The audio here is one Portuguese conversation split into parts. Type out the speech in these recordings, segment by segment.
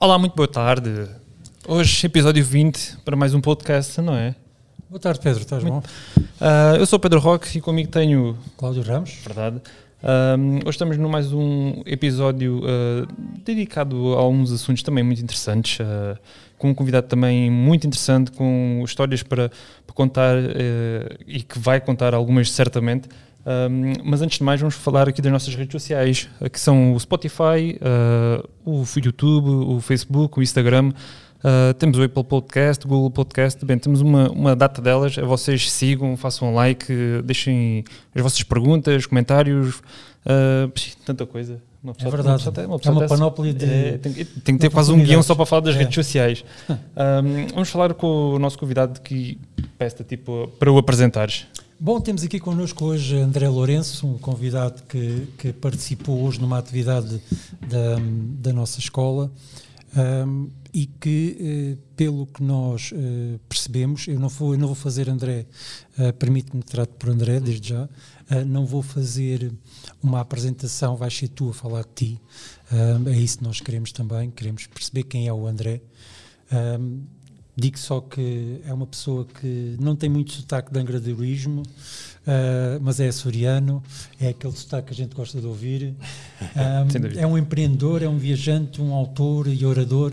Olá, muito boa tarde. Hoje, episódio 20 para mais um podcast, não é? Boa tarde, Pedro. Estás bom? Uh, eu sou Pedro Roque e comigo tenho. Cláudio Ramos. Verdade. Um, hoje estamos no mais um episódio uh, dedicado a alguns assuntos também muito interessantes, uh, com um convidado também muito interessante, com histórias para, para contar uh, e que vai contar algumas certamente. Um, mas antes de mais, vamos falar aqui das nossas redes sociais, que são o Spotify, o YouTube, o Facebook, o Instagram. Uh, temos o Apple Podcast, o Google Podcast, bem, temos uma, uma data delas, vocês sigam, façam um like, deixem as vossas perguntas, comentários, uh, tanta coisa. Uma pessoa, é verdade, uma pessoa, uma pessoa é uma panóplia de. É, tem, tem, que ter quase um guião só para falar das é. redes sociais. um, vamos falar com o nosso convidado que peça tipo para o apresentares. Bom, temos aqui connosco hoje André Lourenço, um convidado que, que participou hoje numa atividade da, da nossa escola. Um, e que, eh, pelo que nós eh, percebemos, eu não vou, eu não vou fazer André, eh, permite-me que trate por André desde já, não vou fazer uma apresentação, vais ser tu a falar de ti, é isso que nós queremos também, queremos perceber quem é o André. Digo só que é uma pessoa que não tem muito sotaque de angradorismo, uh, mas é açoriano, é aquele sotaque que a gente gosta de ouvir. Um, é um empreendedor, é um viajante, um autor e orador.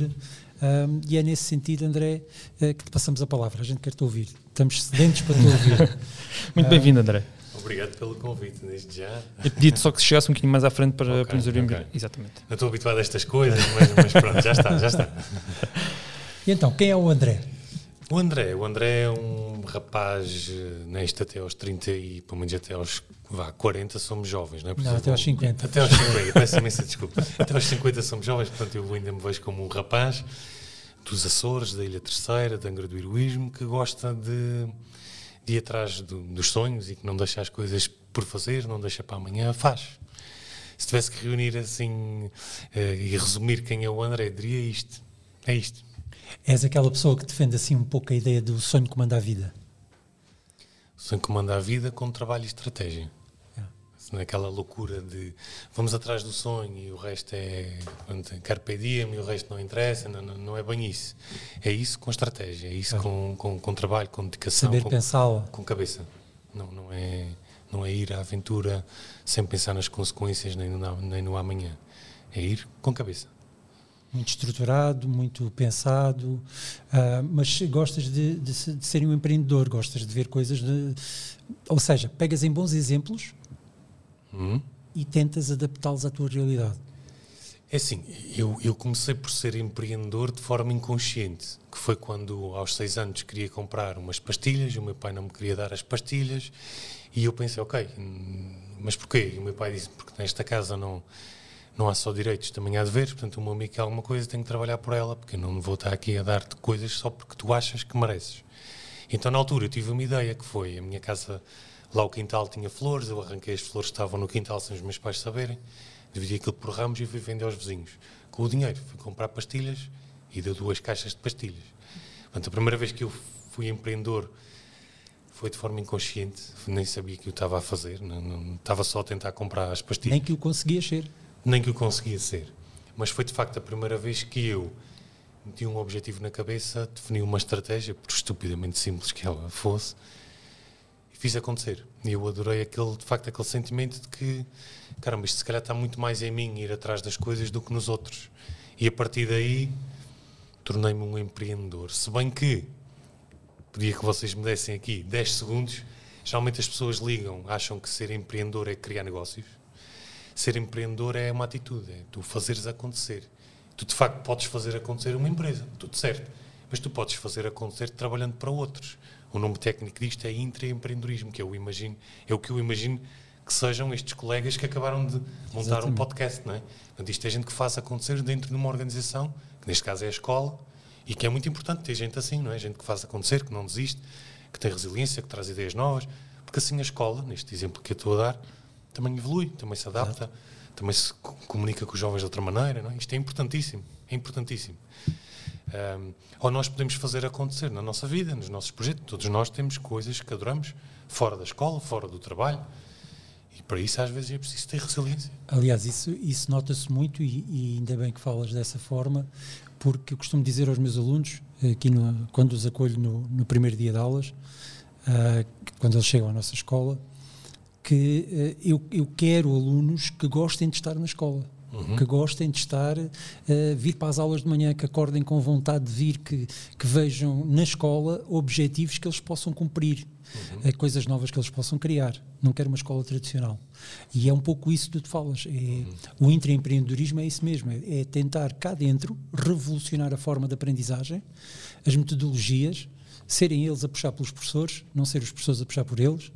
Um, e é nesse sentido, André, uh, que te passamos a palavra. A gente quer te ouvir. Estamos sedentes para te ouvir. Muito bem-vindo, André. Obrigado pelo convite, desde já. Eu pedi só que chegasse um bocadinho mais à frente para, okay, para nos ouvir. Okay. Exatamente. Não estou habituado a estas coisas, mas, mas pronto, já está, já está. E então, quem é o André? O André, o André é um rapaz, eh, neste até aos 30 e pelo menos até aos vá, 40 somos jovens, não é? não, até aos 50. Até aos 50, peço imensa desculpa. Até aos 50 somos jovens, portanto eu ainda me vejo como um rapaz dos Açores, da Ilha Terceira, de Angra do Heroísmo, que gosta de, de ir atrás do, dos sonhos e que não deixa as coisas por fazer, não deixa para amanhã, faz. Se tivesse que reunir assim uh, e resumir quem é o André, diria isto. É isto. És aquela pessoa que defende assim um pouco a ideia do sonho que manda a vida. O sonho que manda a vida com trabalho e estratégia. É. Naquela loucura de vamos atrás do sonho e o resto é carpe diem e o resto não interessa, não, não, não é bem isso. É isso com estratégia, é isso é. Com, com, com, trabalho, com dedicação. Saber com, pensá-lo. Com cabeça. Não, não, é, não é ir à aventura sem pensar nas consequências nem no, nem no amanhã. É ir com cabeça muito estruturado, muito pensado, uh, mas gostas de, de, de, ser um empreendedor, gostas de ver coisas de, ou seja, pegas em bons exemplos hum. e tentas adaptá-los à tua realidade. É assim, eu, eu comecei por ser empreendedor de forma inconsciente, que foi quando aos seis anos queria comprar umas pastilhas, o meu pai não me queria dar as pastilhas, e eu pensei, ok, hum, mas porquê? E o meu pai disse, porque nesta casa não não há só direitos, também há deveres. Portanto, o meu amigo quer alguma coisa, tem que trabalhar por ela, porque eu não vou estar aqui a dar-te coisas só porque tu achas que mereces. Então, na altura, eu tive uma ideia que foi: a minha casa, lá o quintal tinha flores, eu arranquei as flores que estavam no quintal sem os meus pais saberem, dividi aquilo por ramos e fui vender aos vizinhos. Com o dinheiro, fui comprar pastilhas e deu duas caixas de pastilhas. Portanto, a primeira vez que eu fui empreendedor foi de forma inconsciente, nem sabia que eu estava a fazer, não, não, estava só a tentar comprar as pastilhas. Nem que o conseguias ser nem que o conseguia ser. Mas foi de facto a primeira vez que eu meti um objetivo na cabeça, defini uma estratégia, por estupidamente simples que ela fosse, e fiz acontecer. E eu adorei aquele, de facto, aquele sentimento de que, caramba, isto se calhar está muito mais em mim ir atrás das coisas do que nos outros. E a partir daí tornei-me um empreendedor. Se bem que podia que vocês me dessem aqui 10 segundos, geralmente as pessoas ligam, acham que ser empreendedor é criar negócios ser empreendedor é uma atitude, é tu fazeres acontecer. Tu de facto podes fazer acontecer uma empresa, tudo certo, mas tu podes fazer acontecer trabalhando para outros. O nome técnico disto é intraempreendedorismo, que eu imagino, é o que eu imagino que sejam estes colegas que acabaram de montar Exatamente. um podcast, não é? Portanto, isto é gente que faz acontecer dentro de uma organização, que neste caso é a escola, E que é muito importante ter gente assim, não é? Gente que faz acontecer, que não desiste, que tem resiliência, que traz ideias novas, porque assim a escola, neste exemplo que eu estou a dar, também evolui, também se adapta, também se comunica com os jovens de outra maneira, não é? Isto é importantíssimo, é importantíssimo. Um, ou nós podemos fazer acontecer na nossa vida, nos nossos projetos. Todos nós temos coisas que adoramos fora da escola, fora do trabalho. E para isso, às vezes, é preciso ter resiliência. Aliás, isso, isso nota-se muito, e, e, ainda bem que falas dessa forma, porque eu costumo dizer aos meus alunos, aqui no, quando os acolho no, no, primeiro dia de aulas, uh, quando eles chegam à nossa escola, que uh, eu, eu quero alunos que gostem de estar na escola uhum. que gostem de estar, uh, vir para as aulas de manhã, que acordem com vontade de vir, que, que vejam na escola objetivos que eles possam cumprir, uhum. uh, coisas novas que eles possam criar. Não quero uma escola tradicional. E é um pouco isso que tu falas. É, uhum. O intraempreendedorismo é isso mesmo, é, é tentar cá dentro revolucionar a forma de aprendizagem, as metodologias, serem eles a puxar pelos professores, não ser os professores a puxar por eles.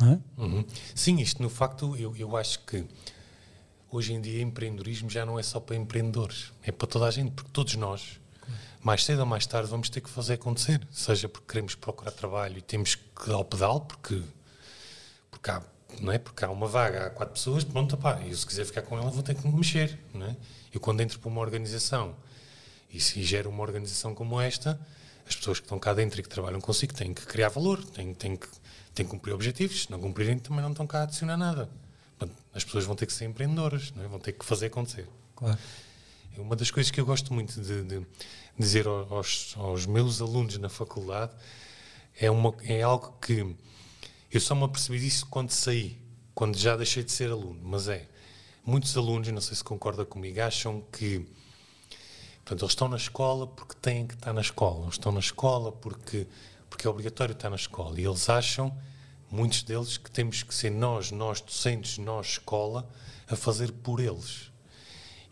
É? Uhum. Sim, isto no facto, eu, eu acho que hoje em dia empreendedorismo já não é só para empreendedores, é para toda a gente, porque todos nós, mais cedo ou mais tarde, vamos ter que fazer acontecer, seja porque queremos procurar trabalho e temos que dar o pedal, porque, porque, há, não é? porque há uma vaga, há quatro pessoas, pronto, pá, e se quiser ficar com ela vou ter que me mexer. Não é? Eu quando entro para uma organização e se gera uma organização como esta, as pessoas que estão cá dentro e que trabalham consigo têm que criar valor, têm, têm, que, têm que cumprir objetivos, se não cumprirem também não estão cá a adicionar nada as pessoas vão ter que ser empreendedoras, é? vão ter que fazer acontecer. Claro. É uma das coisas que eu gosto muito de, de dizer aos, aos, meus alunos na faculdade é, uma, é algo que eu só me apercebi disso quando saí, quando já deixei de ser aluno, mas é, muitos alunos, não sei se concorda comigo, acham que portanto, eles estão na escola porque têm que estar na escola, eles estão na escola porque, porque é obrigatório estar na escola, e eles acham muitos deles que temos que ser nós, nós docentes, nós escola, a fazer por eles.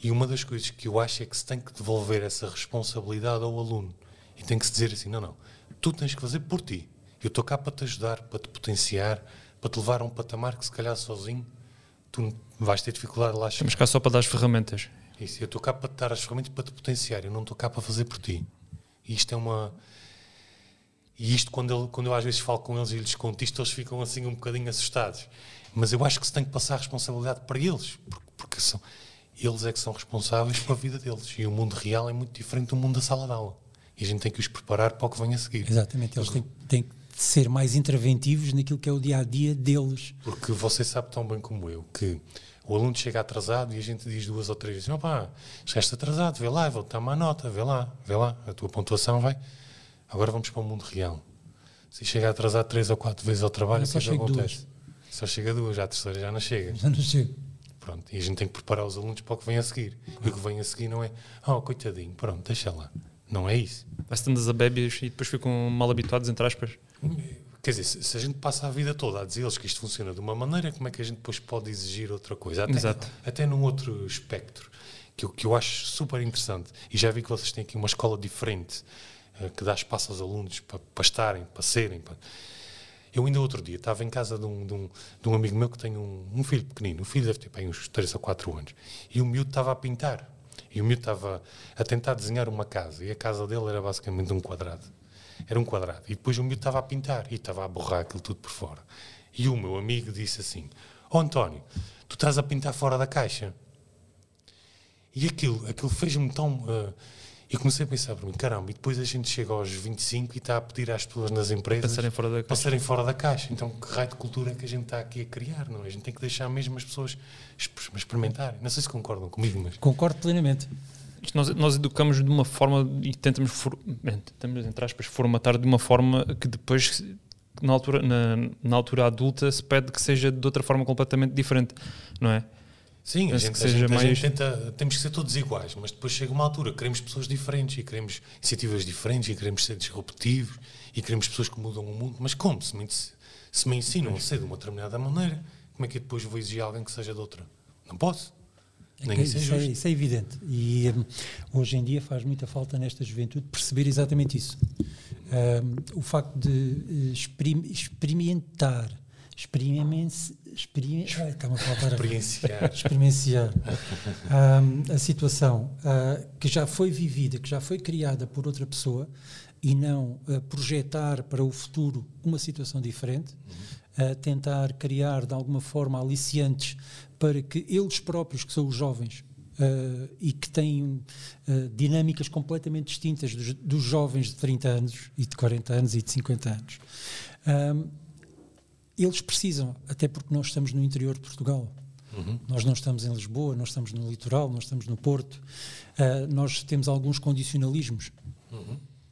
E uma das coisas que eu acho é que se tem que devolver essa responsabilidade ao aluno. E tem que se dizer assim: não, não, tu tens que fazer por ti. Eu estou cá para te ajudar, para te potenciar, para te levar a um patamar que se calhar sozinho tu vais ter dificuldade lá. Estamos cá só para dar as ferramentas. Isso, eu estou cá para te dar as ferramentas para te potenciar, eu não estou cá para fazer por ti. E isto é uma e isto, quando, ele, quando eu às vezes falo com eles e lhes conto isto, eles ficam assim um bocadinho assustados. Mas eu acho que se tem que passar a responsabilidade para eles, porque, porque são, eles é que são responsáveis pela vida deles. E o mundo real é muito diferente do mundo da sala de aula. E a gente tem que os preparar para o que vem a seguir. Exatamente, eles têm, têm que ser mais interventivos naquilo que é o dia a dia deles. Porque você sabe tão bem como eu que o aluno chega atrasado e a gente diz duas ou três vezes: não, pá, chegaste atrasado, vê lá, vou-te dar uma nota, vê lá, vê lá, a tua pontuação vai. Agora vamos para o mundo real. Se chega atrasado três ou quatro vezes ao trabalho, o que, acontece? Duas. Só chega duas, já a terceira já não chega. Já não chega. Pronto, e a gente tem que preparar os alunos para o que vem a seguir. E o que vem a seguir não é, oh, coitadinho, pronto, deixa lá. Não é isso. Vai-se a bébias e depois ficam mal habituados, entre aspas. Quer dizer, se, se a gente passa a vida toda a dizer-lhes que isto funciona de uma maneira, como é que a gente depois pode exigir outra coisa? Até, Exato. até num outro espectro, que eu, que eu acho super interessante. E já vi que vocês têm aqui uma escola diferente que dá espaço aos alunos para, para estarem, para serem. Para... Eu ainda outro dia estava em casa de um, de um, de um amigo meu que tem um, um, filho pequenino, o filho deve ter bem, uns 3 ou 4 anos, e o miúdo estava a pintar. E o miúdo estava a tentar desenhar uma casa, e a casa dele era basicamente um quadrado. Era um quadrado. E depois o miúdo estava a pintar, e estava a borrar aquilo tudo por fora. E o meu amigo disse assim: oh, António, tu estás a pintar fora da caixa. E aquilo, aquilo fez-me tão. Uh, e comecei a pensar para mim, caramba, e depois a gente chega aos 25 e está a pedir às pessoas nas empresas passarem fora da caixa. Passarem fora da caixa. Então, que raio de cultura é que a gente está aqui a criar, não é? A gente tem que deixar mesmo as pessoas experimentarem. Não sei se concordam comigo, mas. Concordo plenamente. Nós, nós educamos de uma forma e tentamos, for, tentamos, entre aspas, formatar de uma forma que depois, na altura, na, na altura adulta, se pede que seja de outra forma completamente diferente, não é? Sim, a gente, que seja a gente, mais... a gente tenta, temos que ser todos iguais, mas depois chega uma altura, queremos pessoas diferentes e queremos iniciativas diferentes e queremos ser disruptivos e queremos pessoas que mudam o mundo. Mas como? Se me, se me ensinam a ser de uma determinada maneira, como é que eu depois vou exigir alguém que seja de outra? Não posso. Nem é, isso, é isso, é, isso é evidente. E um, hoje em dia faz muita falta nesta juventude perceber exatamente isso. Um, o facto de experim experimentar, experimentar experi... Ai, a Experienciar. experienciar Ahm, a situação ah, que já foi vivida, que já foi criada por outra pessoa e não ah, projetar para o futuro uma situação diferente, ah, tentar criar de alguma forma aliciantes para que eles próprios, que são os jovens, ah, e que têm ah, dinâmicas completamente distintas dos, dos jovens de 30 anos e de 40 anos e de 50 anos. Eles precisam, até porque nós estamos no interior de Portugal. Nós não estamos em Lisboa, nós estamos no litoral, nós estamos no Porto. Ah, nós temos alguns condicionalismos.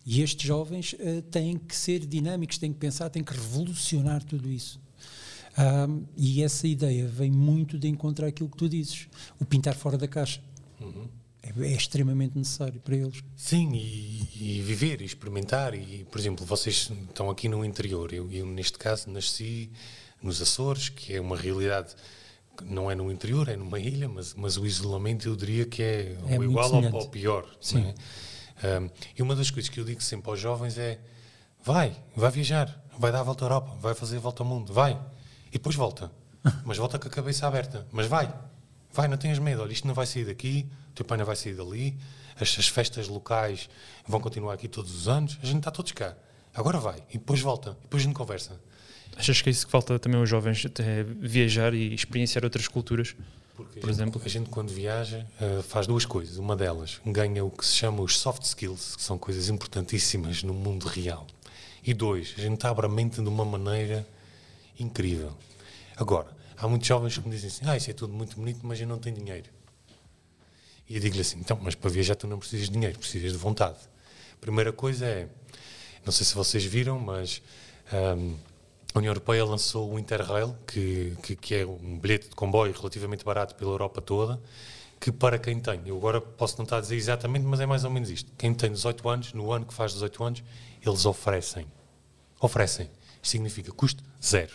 E estes jovens ah, têm que ser dinâmicos, têm que pensar, têm que revolucionar tudo isso. Ah, e essa ideia vem muito de encontrar aquilo que tu dizes, o pintar fora da caixa. É, é extremamente necessário para eles. Sim, e, e viver, e experimentar. E, por exemplo, vocês estão aqui no interior. Eu, eu, neste caso, nasci nos Açores, que é uma realidade que não é no interior, é numa ilha, mas, mas o isolamento eu diria que é, É igual ao, ao pior. Sim. é? Um, e uma das coisas que eu digo sempre aos jovens é: vai, vai viajar, vai dar a volta à Europa, vai fazer a volta ao mundo, vai. E depois volta. Mas volta com a cabeça aberta. Mas vai, vai, não tenhas medo. Olha, isto não vai sair daqui, teu pai não vai sair dali, as, as festas locais vão continuar aqui todos os anos, a gente está todos cá. Agora vai, e depois volta, e depois a gente conversa. Achas que é isso que falta também aos jovens, até viajar e experienciar outras culturas? Porque Por a gente, exemplo? a gente quando viaja eh, faz duas coisas. Uma delas ganha o que se chama os soft skills, que são coisas importantíssimas no mundo real. E dois, a gente abre a mente de uma maneira incrível. Agora, há muitos jovens que me dizem assim: ah, isso é tudo muito bonito, mas eu não tenho dinheiro. E eu digo-lhe assim: então, mas para viajar tu não precisas de dinheiro, precisas de vontade. Primeira coisa é, não sei se vocês viram, mas ahm, a União Europeia lançou o Interrail, que, que, que é um bilhete de comboio relativamente barato pela Europa toda, que para quem tem, eu agora posso não estar a dizer exatamente, mas é mais ou menos isto. Quem tem 18 anos, no ano que faz 18 anos, eles oferecem. Oferecem. Isto significa custo zero.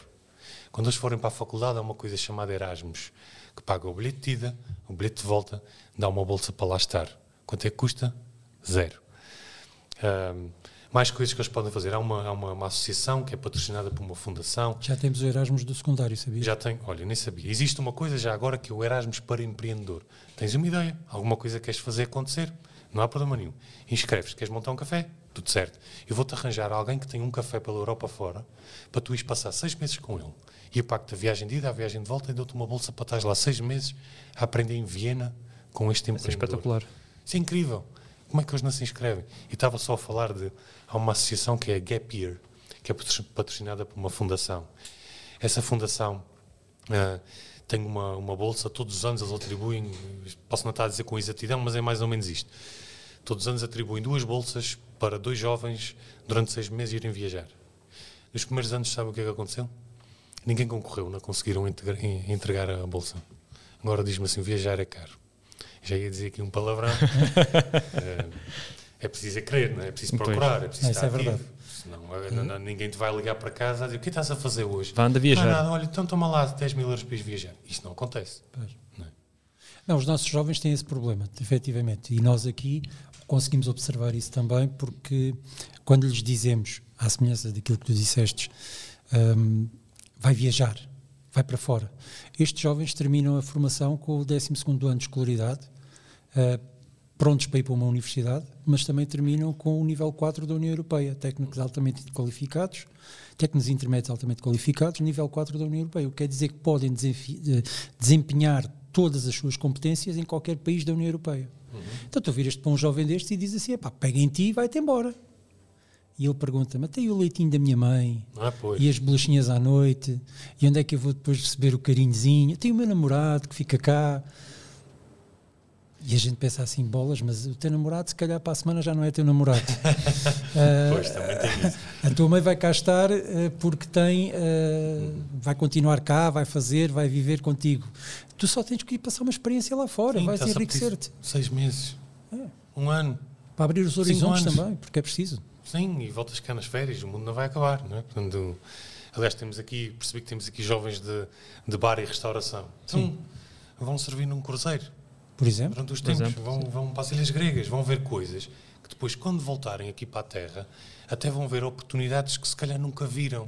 Quando eles forem para a faculdade, há uma coisa chamada Erasmus, que paga o bilhete de ida, o bilhete de volta, dá uma bolsa para lá estar. Quanto é que custa? Zero. Ahm, mais coisas que eles podem fazer. Há uma, há uma, uma associação que é patrocinada por uma fundação. Já temos o Erasmus do secundário, sabia? Já tem, olha, nem sabia. Existe uma coisa já agora que é o Erasmus para empreendedor. Tens uma ideia, alguma coisa que queres fazer acontecer, não há problema nenhum. Inscreves, queres montar um café? Tudo certo. Eu vou-te arranjar alguém que tem um café pela Europa fora para tu ires passar seis meses com ele. E eu pago-te a viagem de ida, a viagem de volta e dou-te uma bolsa para estás lá seis meses a aprender em Viena com este Isso é empreendedor. espetacular. Isso é incrível. Como é que eles não se inscrevem? E estava só a falar de. Há uma associação que é a Gap Year, que é patro- patrocinada por uma fundação. Essa fundação ah, tem uma, uma bolsa, todos os anos eles atribuem, posso não estar a dizer com exatidão, mas é mais ou menos isto. Todos os anos atribuem duas bolsas para dois jovens durante seis meses irem viajar. Nos primeiros anos, sabe o que é que aconteceu? Ninguém concorreu, não conseguiram entregar a bolsa. Agora diz-me assim: viajar é caro. Já ia dizer aqui um palavrão. Eh, é preciso é querer, não é? É preciso Pois. procurar, é preciso Isso estar é verdade. Senão não- não- ninguém te vai ligar para casa a dizer o que estás a fazer hoje? Vá, anda Não, viajar. nada, olha, então toma lá 10 mil euros para ir viajar. Isto não acontece. Pois. Não é? Não, os nossos jovens têm esse problema, efetivamente. E nós aqui conseguimos observar isso também, porque quando lhes dizemos, à semelhança daquilo que tu disseste, hum, vai viajar, vai para fora. Estes jovens terminam a formação com o 12º ano de escolaridade, ah, prontos para ir para uma universidade, mas também terminam com o nível 4 da União Europeia, técnicos altamente qualificados, técnicos intermédios altamente qualificados, nível 4 da União Europeia, o que quer dizer que podem eh, desempenhar todas as suas competências em qualquer país da União Europeia. Então tu viras-te para um jovem destes e diz assim, pá, pega em ti e vai-te embora. E ele pergunta-me, até e o leitinho da minha mãe? Ah, pois. E as bolachinhas à noite? E onde é que eu vou depois receber o carinhozinho? Tenho o meu namorado que fica cá. E a gente pensa assim, bolas, mas o teu namorado se calhar para a semana já não é teu namorado. Ah, Pois, também tem isso. a tua mãe vai cá estar eh, porque tem, eh, vai continuar cá, vai fazer, vai viver contigo. Tu só tens que ir passar uma experiência lá fora, Sim, vais enriquecer-te. Seis meses. Um ano. Para abrir os horizontes também, porque é preciso. Sim, e voltas cá nas férias, o mundo não vai acabar, não é? Portanto, aliás, temos aqui, percebi que temos aqui jovens de, de bar e restauração. Então, vão servir num cruzeiro Por exemplo, durante os tempos, exemplo, vão, vão para as ilhas gregas, vão ver coisas que depois, quando voltarem aqui para a Terra, até vão ver oportunidades que se calhar nunca viram.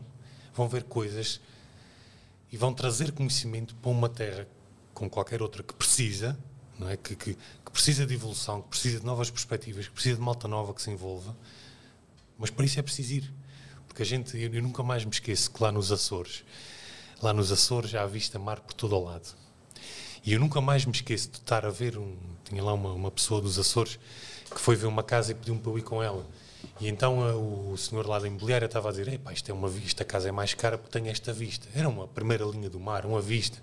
Vão ver coisas e vão trazer conhecimento para uma terra como qualquer outra que precisa, não é? Que, que, que, precisa de evolução, que precisa de novas perspectivas, que precisa de malta nova que se envolva. Mas para isso é preciso ir. Porque a gente, eu, eu nunca mais me esqueço que lá nos Açores, lá nos Açores já há vista mar por todo o lado. E eu nunca mais me esqueço de estar a ver, um, tinha lá uma, uma pessoa dos Açores que foi ver uma casa e pediu-me para eu ir com ela. E então a, o senhor lá da imobiliária estava a dizer: Epá, isto é uma vista, a casa é mais cara porque tem esta vista. Era uma primeira linha do mar, uma vista.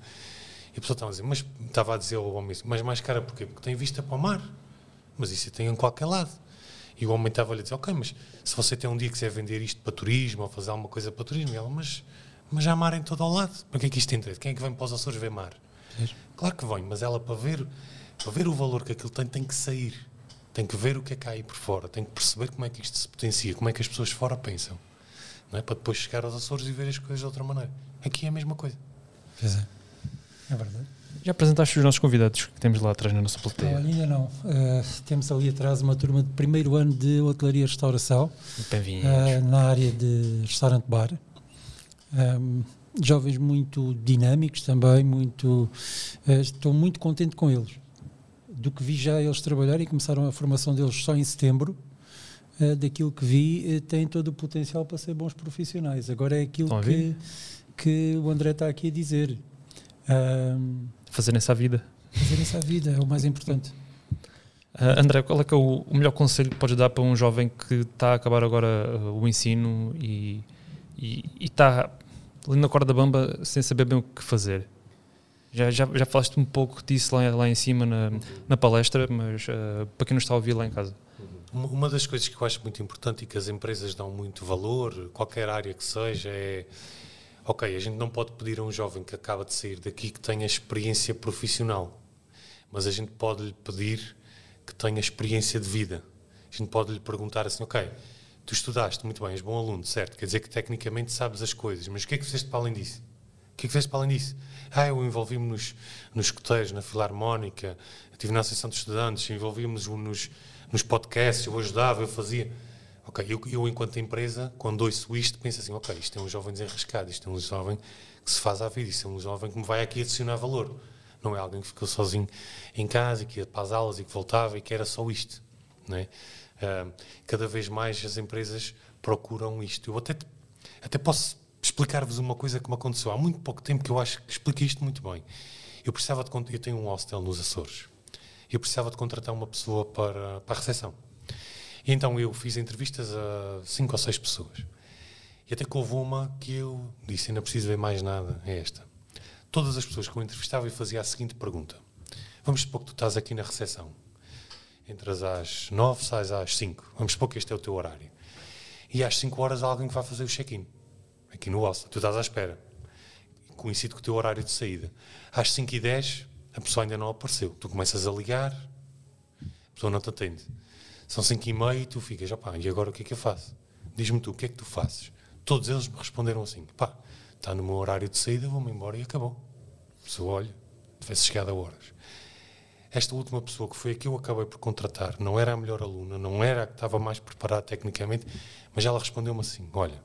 E a pessoa estava a dizer: Mas estava a dizer ao homem: Mas mais cara porquê? Porque tem vista para o mar. Mas isso tem em qualquer lado. E o homem estava a dizer: Ok, mas se você tem um dia que quiser vender isto para turismo ou fazer alguma coisa para turismo, e ela, mas, mas há mar em todo o lado. Para que é que isto interessa? Quem é que vem para os Açores ver mar? É. Claro que vem, mas ela para ver, para ver o valor que aquilo tem, tem que sair tem que ver o que é que há aí por fora, tem que perceber como é que isto se potencia, como é que as pessoas fora pensam, não é? para depois chegar aos Açores e ver as coisas de outra maneira. Aqui é a mesma coisa. Pois é, é verdade. Já apresentaste os nossos convidados que temos lá atrás na nossa plateia? Não, ainda não. Uh, temos ali atrás uma turma de primeiro ano de hotelaria e restauração. Uh, na área de restaurante-bar. Um, jovens muito dinâmicos também, muito. Uh, estou muito contente com eles do que vi já eles trabalhar e começaram a formação deles só em setembro, uh, daquilo que vi, uh, têm todo o potencial para ser bons profissionais. Agora é aquilo que, que o André está aqui a dizer. Fazer nessa vida. Fazer nessa vida é o mais importante. Uh, André, qual é que é o, o, melhor conselho que podes dar para um jovem que está a acabar agora uh, o ensino e, e, e está ali na corda bamba sem saber bem o que fazer? Já, já, já falaste um pouco disso lá, lá em cima na, na palestra, mas uh, para quem não está a ouvir lá em casa. Uma das coisas que eu acho muito importante e que as empresas dão muito valor, qualquer área que seja, é ok, a gente não pode pedir a um jovem que acaba de sair daqui que tenha experiência profissional, mas a gente pode lhe pedir que tenha experiência de vida. A gente pode lhe perguntar assim, ok, tu estudaste muito bem, és bom aluno, certo? Quer dizer que tecnicamente sabes as coisas, mas o que é que fizeste para além disso? O que é que fizeste para além disso? Ah, eu envolvi-me nos, nos escuteiros, na filarmónica, estive na Associação de Estudantes, envolvi-me nos, nos podcasts, eu ajudava, eu fazia. Ok, eu, eu, enquanto empresa, quando ouço isto, penso assim, ok, isto é um jovem desenrascado, isto é um jovem que se faz à vida, isto é um jovem que me vai aqui adicionar valor. Não é alguém que ficou sozinho em casa e que ia para as aulas e que voltava e que era só isto. Não? Uh, cada vez mais as empresas procuram isto. Eu até, até posso explicar-vos uma coisa que me aconteceu há muito pouco tempo que eu acho que expliquei isto muito bem. Eu precisava de eu tenho um hostel nos Açores. Eu precisava de contratar uma pessoa para, para a recepção. E então eu fiz entrevistas a cinco ou seis pessoas. E até que houve uma que eu disse, ainda preciso ver mais nada, é esta. Todas as pessoas que eu entrevistava e fazia a seguinte pergunta. Vamos supor que tu estás aqui na recepção. Entras às nove, sais às cinco. Vamos supor que este é o teu horário. E às cinco horas há alguém que vai fazer o check-in aqui no Alça, tu estás à espera. Coincide com o teu horário de saída. Às 5 e 10 a pessoa ainda não apareceu. Tu começas a ligar, a pessoa não te atende. São 5 e meia e tu ficas, opá, e agora o que é que eu faço? Diz-me tu, o que é que tu fazes? Todos eles me responderam assim, pá, está no meu horário de saída, vou-me embora e acabou. A pessoa olha, tivesse chegado a horas. Esta última pessoa que foi a que eu acabei por contratar, não era a melhor aluna, não era a que estava mais preparada tecnicamente, mas ela respondeu-me assim, olha,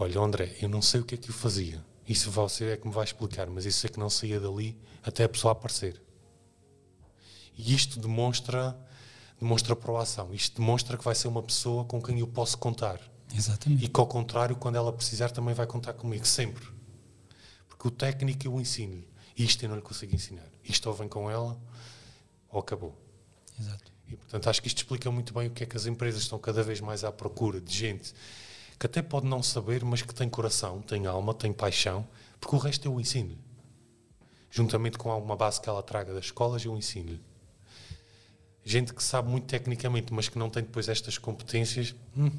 Olha, André, eu não sei o que é que eu fazia. Isso você é que me vai explicar, mas isso é que não saía dali até a pessoa aparecer. E isto demonstra, demonstra proação. Isto demonstra que vai ser uma pessoa com quem eu posso contar. Exatamente. E que, ao contrário, quando ela precisar, também vai contar comigo, sempre. Porque o técnico eu ensino-lhe. Isto eu não lhe consigo ensinar. Isto ou vem com ela, ou acabou. Exato. E, portanto, acho que isto explica muito bem o que é que as empresas estão cada vez mais à procura de gente que até pode não saber, mas que tem coração, tem alma, tem paixão, porque o resto eu ensino. Juntamente com alguma base que ela traga das escolas, eu ensino-lhe. Gente que sabe muito tecnicamente, mas que não tem depois estas competências, hum,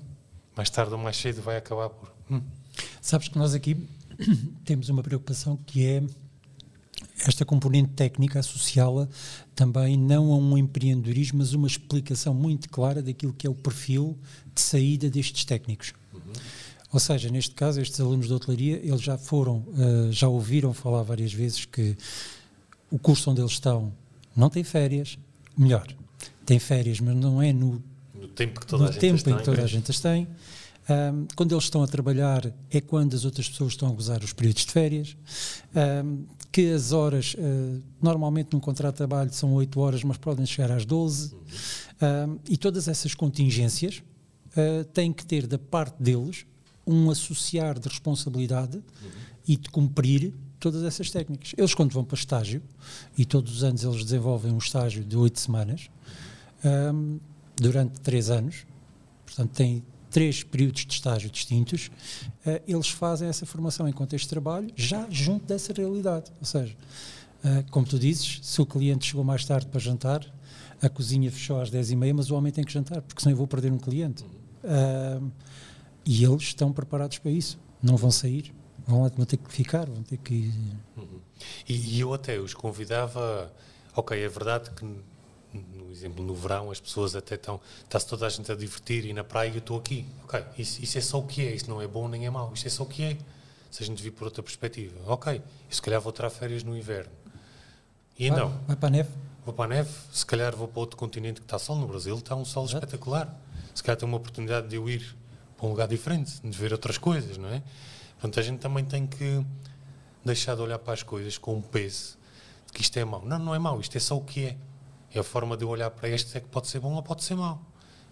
mais tarde ou mais cedo vai acabar por. Hum. Sabes que nós aqui temos uma preocupação que é esta componente técnica associá-la também não a um empreendedorismo, mas uma explicação muito clara daquilo que é o perfil de saída destes técnicos. Ou seja, neste caso, estes alunos de hotelaria, eles já foram, uh, já ouviram falar várias vezes que o curso onde eles estão não tem férias, melhor, tem férias, mas não é no, no tempo que toda, no a, gente tempo em que toda a gente as tem. Um, quando eles estão a trabalhar é quando as outras pessoas estão a gozar os períodos de férias. Um, que as horas, uh, normalmente num contrato de trabalho são 8 horas, mas podem chegar às 12. Um, e todas essas contingências uh, têm que ter da parte deles um associar de responsabilidade uhum. e de cumprir todas essas técnicas. Eles, quando vão para estágio, e todos os anos eles desenvolvem um estágio de oito semanas, um, durante três anos, portanto, têm três períodos de estágio distintos, uh, eles fazem essa formação em contexto de trabalho já junto dessa realidade. Ou seja, uh, como tu dizes, se o cliente chegou mais tarde para jantar, a cozinha fechou às 10h30, mas o homem tem que jantar, porque senão eu vou perder um cliente. Uh, e eles estão preparados para isso, não vão sair vão, vão ter que ficar, vão ter que. Uhum. E, e, eu até os convidava. Ok, é verdade que, no exemplo, no verão as pessoas até estão. Está-se toda a gente a divertir e na praia eu estou aqui. Ok, isso, isso, é só o que é, isso não é bom nem é mau, isso é só o que é. Se a gente vir por outra perspectiva. Ok, e se calhar vou tirar férias no inverno. E vai, então? Vai para a neve? Vou para a neve, se calhar vou para outro continente que está sol. No Brasil está um sol Exato. espetacular. Se calhar tenho uma oportunidade de eu ir para um lugar diferente, de ver outras coisas, não é? Portanto, a gente também tem que deixar de olhar para as coisas com um peso de que isto é mau. Não, não é mau, isto é só o que é. É a forma de eu olhar para isto é que pode ser bom ou pode ser mau.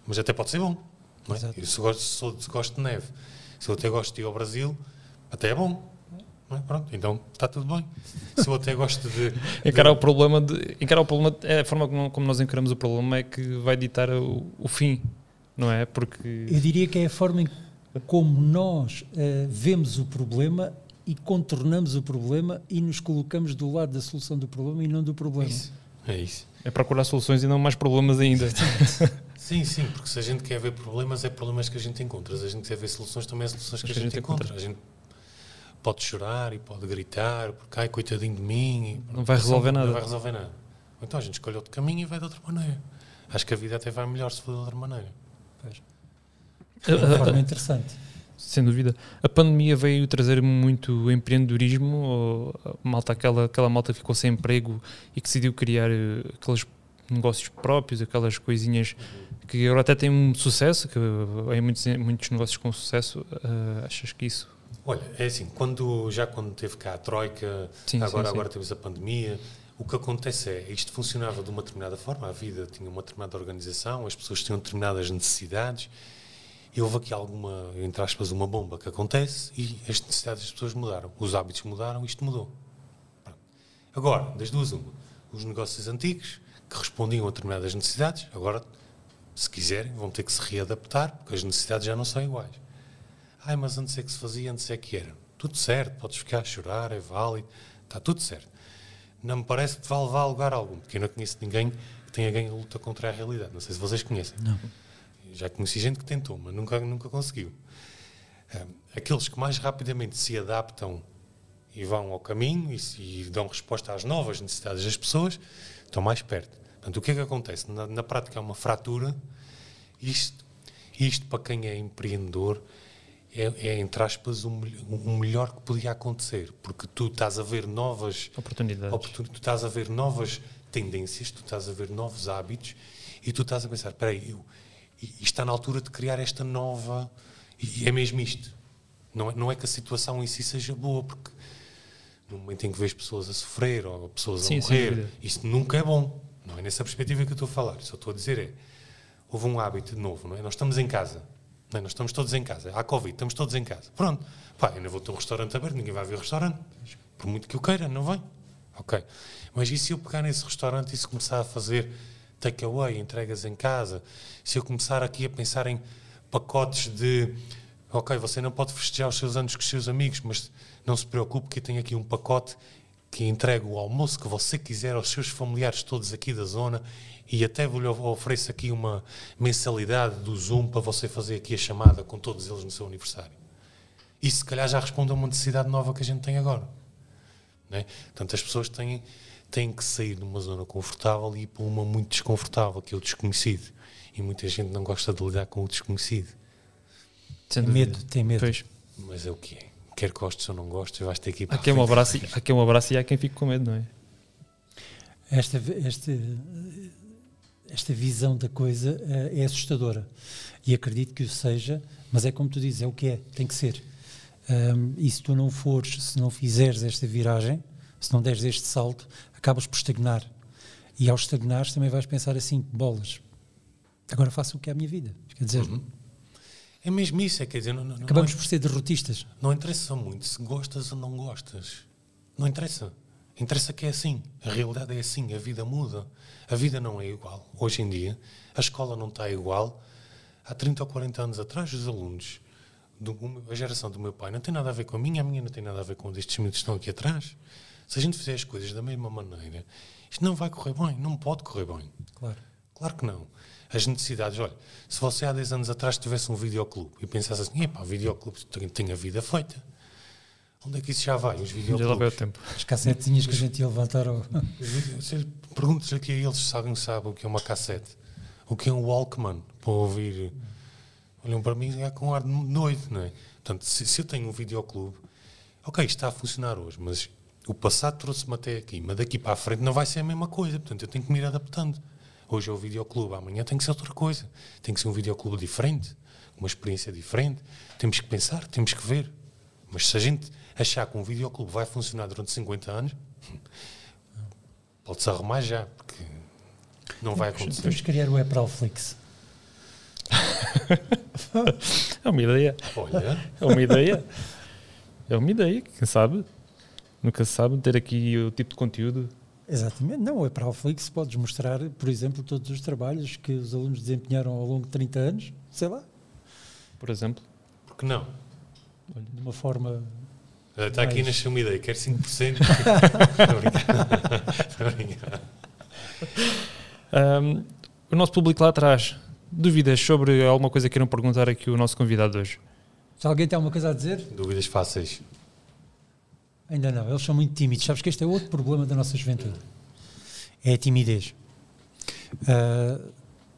Mas até pode ser bom. Não é? Eu, se, gosto, se, se gosto de neve, se eu até gosto de ir ao Brasil, até é bom. É? Pronto, então está tudo bem. Se eu até gosto de. encarar de... o problema, de, encarar o problema, é a forma como, como, nós encaramos o problema é que vai ditar o, o fim, não é? Porque. Eu diria que é a forma em como nós uh, vemos o problema e contornamos o problema e nos colocamos do lado da solução do problema e não do problema. Isso. É isso. É procurar soluções e não mais problemas ainda. sim, sim, porque se a gente quer ver problemas, é problemas que a gente encontra. Se a gente quer ver soluções, também é soluções que, a, gente, encontra. encontra. A gente pode chorar e pode gritar, porque ai, coitadinho de mim. não vai resolver nada. Não vai resolver nada. Então a gente escolhe outro caminho e vai de outra maneira. Acho que a vida até vai melhor se for de outra maneira. Pois. De uma forma interessante. Sem dúvida. A pandemia veio trazer muito empreendedorismo, ou malta, aquela, aquela malta que ficou sem emprego e que decidiu criar eh, aqueles negócios próprios, aquelas coisinhas que agora até têm um sucesso, que muitos, muitos negócios com sucesso. Uh, achas que isso? Olha, é assim, quando, já quando teve cá a Troika, sim, agora, sim, sim. agora temos a pandemia, o que acontece é, isto funcionava de uma determinada forma, a vida tinha uma determinada organização, as pessoas tinham determinadas necessidades, e houve aqui alguma, entre aspas, uma bomba que acontece e as necessidades das pessoas mudaram. Os hábitos mudaram, isto mudou. Agora, das duas, uma. Os negócios antigos, que respondiam a determinadas necessidades, agora, se quiserem, vão ter que se readaptar, porque as necessidades já não são iguais. Ai, mas antes é que se fazia, antes é que era. Tudo certo, podes ficar a chorar, é válido, está tudo certo. Não me parece que vá levar a lugar algum, porque eu não conheço ninguém que tenha ganho a luta contra a realidade. Não sei se vocês conhecem. Não já conheci gente que tentou, mas nunca, nunca conseguiu. Aqueles que mais rapidamente se adaptam e vão ao caminho e, e, dão resposta às novas necessidades das pessoas estão mais perto. Portanto, o que é que acontece? Na, na prática é uma fratura. Isto, isto, para quem é empreendedor, é, é entre aspas, o, o, melhor que podia acontecer, porque tu estás a ver novas oportunidades, oportun, tu estás a ver novas tendências, tu estás a ver novos hábitos e tu estás a pensar: espera aí, eu, e, está na altura de criar esta nova. E é mesmo isto. Não é, não é que a situação em si seja boa, porque no momento em que vês pessoas a sofrer ou pessoas sim, a morrer, isso nunca é bom. Não é nessa perspectiva que eu estou a falar. Só estou a dizer é. Houve um hábito de novo, não é? Nós estamos em casa. Não é? Nós estamos todos em casa. Há Covid, estamos todos em casa. Pronto. Pá, eu não vou ter um restaurante aberto, ninguém vai ver o restaurante. Por muito que eu queira, não vem. Ok. Mas e se eu pegar nesse restaurante e se começar a fazer takeaway, entregas em casa, se eu começar aqui a pensar em pacotes de ok, você não pode festejar os seus anos com os seus amigos, mas não se preocupe que eu tenho aqui um pacote que entrega o almoço que você quiser aos seus familiares todos aqui da zona e até vou lhe ofereço aqui uma mensalidade do Zoom para você fazer aqui a chamada com todos eles no seu aniversário. Isso se calhar já responde a uma necessidade nova que a gente tem agora. Né? Portanto, as pessoas têm têm que sair de uma zona confortável e ir para uma muito desconfortável, que é o desconhecido. E muita gente não gosta de lidar com o desconhecido. Tem medo, tem medo. Pois. Mas é o que é. Quer gostes ou não gostes, vais ter que ir para há quem, um abraço, e, há quem um abraço e há quem fique com medo, não é? Esta, este, esta visão da coisa uh, é assustadora. E acredito que o seja, mas é como tu dizes, é o que é, tem que ser. Um, e se tu não fores, se não fizeres esta viragem, se não deres este salto, acabas por estagnar. E ao estagnares também vais pensar assim, bolas, agora faço o que é a minha vida. Quer dizer, uhum. é mesmo isso, é quer dizer, não, não, acabamos não, por ser derrotistas. Não interessa muito se gostas ou não gostas. Não interessa. Interessa que é assim. A realidade é assim. A vida muda. A vida não é igual. Hoje em dia, a escola não está igual. Há 30 ou 40 anos atrás, os alunos, do, a geração do meu pai, não tem nada a ver com a minha, a minha não tem nada a ver com estes miúdos que estão aqui atrás. Se a gente fizer as coisas da mesma maneira, isto não vai correr bem. Não pode correr bem. Claro. Claro que não. As necessidades, olha, se você há 10 anos atrás tivesse um videoclube e pensasse assim, epá, videoclube tem, a vida feita Onde é que isso já vai? Os videoclubes? Já tempo. As cassetinhas que a gente ia levantar. Ao... Perguntas aqui a eles se alguém sabe o que é uma cassete. O que é um Walkman para ouvir. Olham para mim é com ar de noite, não é? Portanto, se, se eu tenho um videoclube, ok, está a funcionar hoje, mas o passado trouxe-me até aqui, mas daqui para a frente não vai ser a mesma coisa. Portanto, eu tenho que me ir adaptando. Hoje é o videoclube, amanhã tem que ser outra coisa. Tem que ser um videoclube diferente, uma experiência diferente. Temos que pensar, temos que ver. Mas se a gente achar que um videoclube vai funcionar durante 50 anos, pode-se arrumar já, porque não vai acontecer. Vamos criar o Epralflix. é uma ideia. Olha. É uma ideia. É uma ideia, quem sabe? Nunca se sabe ter aqui o tipo de conteúdo. Exatamente. Não, o Epralflix podes mostrar, por exemplo, todos os trabalhos que os alunos desempenharam ao longo de 30 anos, sei lá. Por exemplo. Porque não? De uma forma Está aqui nasceu uma ideia, quer 5%. um, o nosso público lá atrás, dúvidas sobre alguma coisa que queiram perguntar aqui o nosso convidado hoje? Se alguém tem alguma coisa a dizer? Dúvidas fáceis. Ainda não, eles são muito tímidos. Sabes que este é outro problema da nossa juventude. É a timidez. Uh,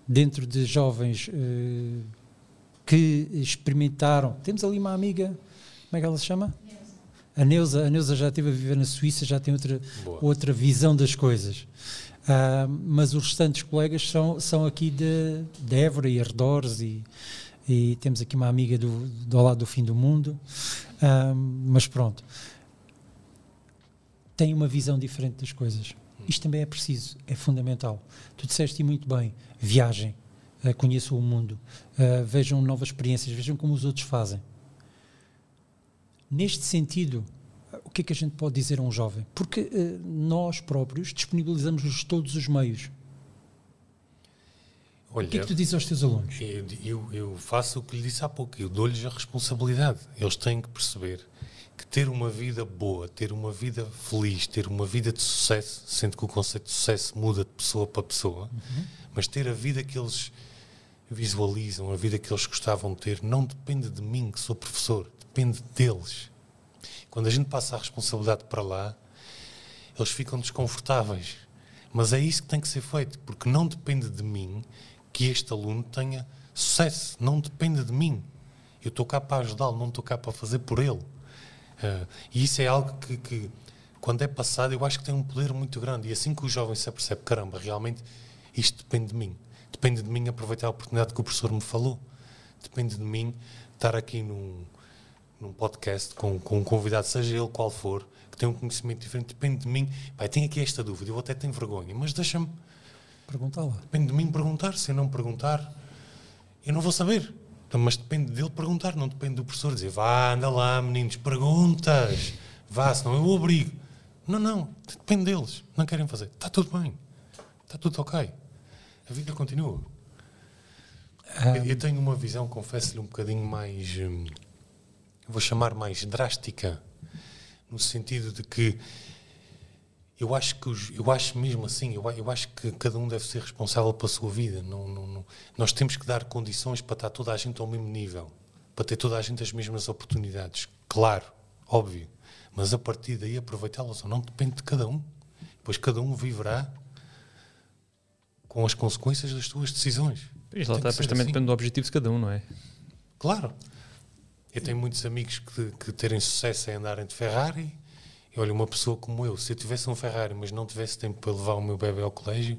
dentro de jovens uh, que experimentaram, temos ali uma amiga, como é que ela se chama? A Neuza, a Neuza já esteve a viver na Suíça, já tem outra, outra visão das coisas. Uh, mas os restantes colegas são, são aqui de, de Évora e arredores e, e temos aqui uma amiga do, do lado do fim do mundo. Uh, mas pronto. Tem uma visão diferente das coisas. Isto também é preciso, é fundamental. Tu disseste muito bem, viagem, uh, conheçam o mundo, uh, vejam novas experiências, vejam como os outros fazem. Neste sentido, o que é que a gente pode dizer a um jovem? Porque uh, nós próprios disponibilizamos todos os meios. Olha, o que é que tu dizes aos teus alunos? Eu, eu, eu faço o que lhe disse há pouco, eu dou-lhes a responsabilidade. Eles têm que perceber que ter uma vida boa, ter uma vida feliz, ter uma vida de sucesso, sendo que o conceito de sucesso muda de pessoa para pessoa, uhum. mas ter a vida que eles visualizam, a vida que eles gostavam de ter, não depende de mim, que sou professor, depende deles. Quando a gente passa a responsabilidade para lá, eles ficam desconfortáveis. Mas é isso que tem que ser feito, porque não depende de mim que este aluno tenha sucesso, não depende de mim. Eu estou cá para ajudá-lo, não estou cá para fazer por ele. Uh, e isso é algo que, que, quando é passado, eu acho que tem um poder muito grande. E assim que o jovem se apercebe, caramba, realmente isto depende de mim. Depende de mim aproveitar a oportunidade que o professor me falou. Depende de mim estar aqui num, num podcast com, com um convidado, seja ele qual for, que tem um conhecimento diferente, depende de mim. Pai, tenho aqui esta dúvida, eu até tenho vergonha, mas deixa-me. Perguntá-la. Depende de mim perguntar. Se eu não perguntar, eu não vou saber. Mas depende dele perguntar, não depende do professor dizer vá, anda lá, meninos, perguntas, vá, senão eu obrigo. Não, não, depende deles. Não querem fazer. Está tudo bem. Está tudo ok. A vida continua. Ah. Eu, eu tenho uma visão, confesso-lhe, um bocadinho mais. Hum, vou chamar mais drástica, no sentido de que eu acho que os, eu acho mesmo assim, eu, eu acho que cada um deve ser responsável pela sua vida. Não, não, não, nós temos que dar condições para estar toda a gente ao mesmo nível, para ter toda a gente as mesmas oportunidades. Claro, óbvio. Mas a partir daí aproveitá-las ou não depende de cada um. Pois cada um viverá com as consequências das suas decisões. Pois lá está, também assim. depende do objetivo de cada um, não é? Claro. Eu tenho muitos amigos que, que terem sucesso em andarem de Ferrari. E olha, uma pessoa como eu, se eu tivesse um Ferrari, mas não tivesse tempo para levar o meu bebê ao colégio,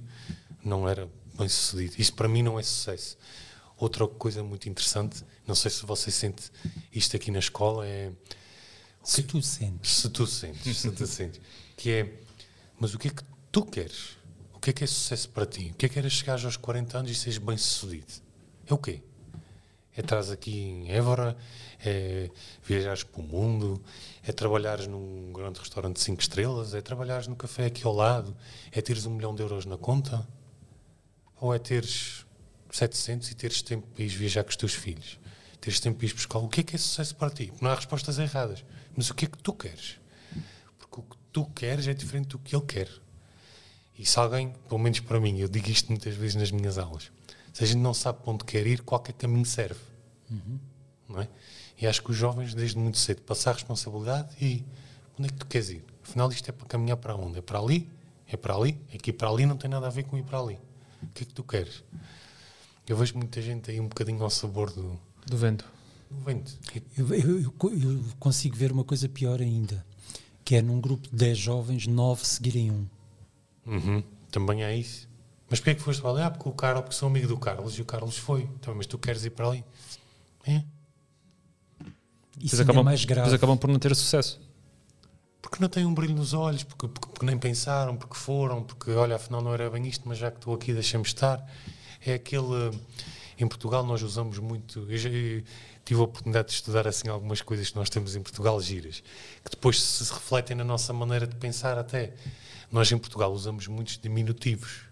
não era, bem sucedido. Isso para mim não é sucesso. Outra coisa muito interessante, não sei se você sente isto aqui na escola, é. Se tu sentes. Se tu sentes, se tu sentes. Que é, mas o que é que tu queres? O que é que é sucesso para ti? O que é que era chegar aos 40 anos e seres bem sucedido? É o quê? É estás aqui em Évora, é viajares para o mundo, é trabalhares num grande restaurante de 5 estrelas, é trabalhares no café aqui ao lado, é teres um milhão de euros na conta, ou é teres 700 e teres tempo para ir viajar com os teus filhos, teres tempo para ir buscar. O que é que é sucesso para ti? Não há respostas erradas, mas o que é que tu queres? Porque o que tu queres é diferente do que ele quer. E se alguém, pelo menos para mim, eu digo isto muitas vezes nas minhas aulas, se a gente não sabe para onde quer ir, qualquer caminho serve. Uhum. Não é? E acho que os jovens, desde muito cedo, passar a responsabilidade e onde é que tu queres ir? Afinal, isto é para caminhar para onde? É para ali? É para ali? É que ir para ali não tem nada a ver com ir para ali. O que é que tu queres? Eu vejo muita gente aí um bocadinho ao sabor do, do vento. Do vento. Eu, eu, eu, eu, consigo ver uma coisa pior ainda, que é num grupo de 10 jovens, 9 seguirem um. Uhum. Também é isso. Mas porquê é que foste para ali? Ah, porque o Carlos, porque sou amigo do Carlos e o Carlos foi. Então, mas tu queres ir para ali? É. Isso depois acabam, é mais grave. Depois acabam por não ter sucesso. Porque não têm um brilho nos olhos, porque, porque, porque, nem pensaram, porque foram, porque olha, afinal não era bem isto, mas já que estou aqui, deixa-me estar. É aquele. Em Portugal nós usamos muito. Eu já tive a oportunidade de estudar assim algumas coisas que nós temos em Portugal giras, que depois se refletem na nossa maneira de pensar até. Nós em Portugal usamos muitos diminutivos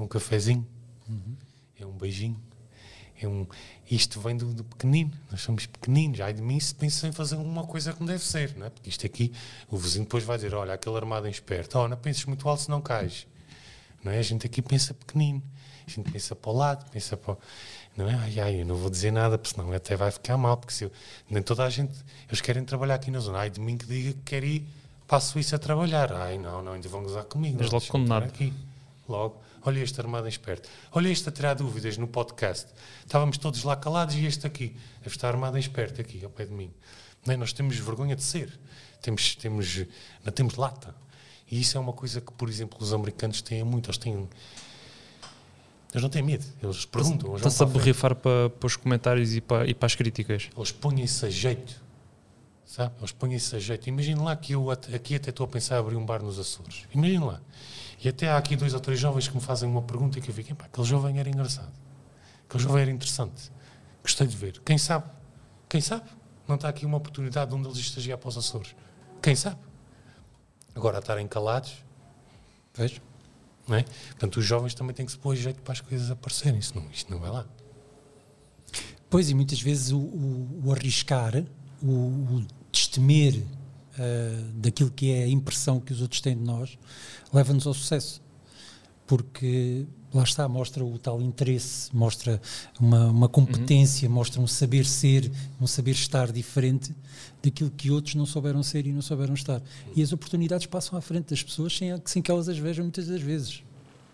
é um cafezinho, uhum. é um beijinho, é um. Isto vem do, do, pequenino, nós somos pequeninos. Ai de mim se pensa em fazer uma coisa como deve ser, não é? Porque isto aqui, o vizinho depois vai dizer: olha, aquele armado em esperto, oh, não penses muito alto se não cais. Não é? A gente aqui pensa pequenino, a gente pensa para o lado, pensa para. Não é? Ai, ai, eu não vou dizer nada, porque senão até vai ficar mal, porque se eu, nem toda a gente. Eles querem trabalhar aqui na zona. Ai de mim que diga que quer ir para a Suíça trabalhar. Ai, não, não, ainda vão gozar comigo. Mas logo condenado. Aqui. Logo olha este armado em esperto, olha este a tirar dúvidas no podcast. Estávamos todos lá calados e este aqui, deve estar armado em esperto aqui, ao pé de mim. Nós temos vergonha de ser, temos, temos, não temos lata. E isso é uma coisa que, por exemplo, os americanos têm muito, eles têm... Eles não têm medo, eles perguntam. Estão-se a borrifar para, para os comentários e para, e para as críticas. Eles põem-se a jeito, sabe? Eles põem-se a jeito. Imagina lá que eu aqui até estou a pensar em abrir um bar nos Açores. Imagina lá. E até há aqui dois ou três jovens que me fazem uma pergunta e que eu fico, aquele jovem era engraçado. Aquele jovem era interessante. Gostei de ver. Quem sabe? Quem sabe? Não está aqui uma oportunidade de um deles estagiar para os Açores. Quem sabe? Agora, a estarem calados, vejo. Não é? Portanto, os jovens também têm que se pôr jeito para as coisas aparecerem. Isto não, isto não vai lá. Pois, e muitas vezes o, o, o arriscar, o, o destemer uh, daquilo que é a impressão que os outros têm de nós, leva-nos ao sucesso. Porque lá está, mostra o tal interesse, mostra uma, uma competência, uhum. mostra um saber ser, um saber estar diferente daquilo que outros não souberam ser e não souberam estar. E as oportunidades passam à frente das pessoas sem, sem que elas as vejam muitas das vezes.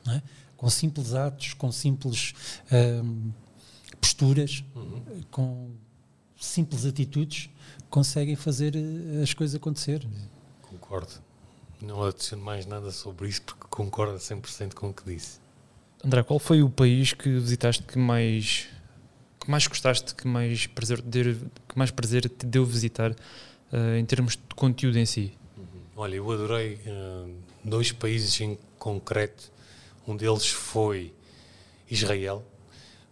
É? Com simples atos, com simples hum, posturas, uhum. com simples atitudes, conseguem fazer eh, as coisas acontecer. Concordo. Não adiciono mais nada sobre isso porque concordo 100% com o que disse. André, qual foi o país que visitaste que mais que mais gostaste, que mais prazer te deu, que mais prazer te deu visitar uh, em termos de conteúdo em si? Uhum. Olha, eu adorei uh, dois países em concreto. Um deles foi Israel,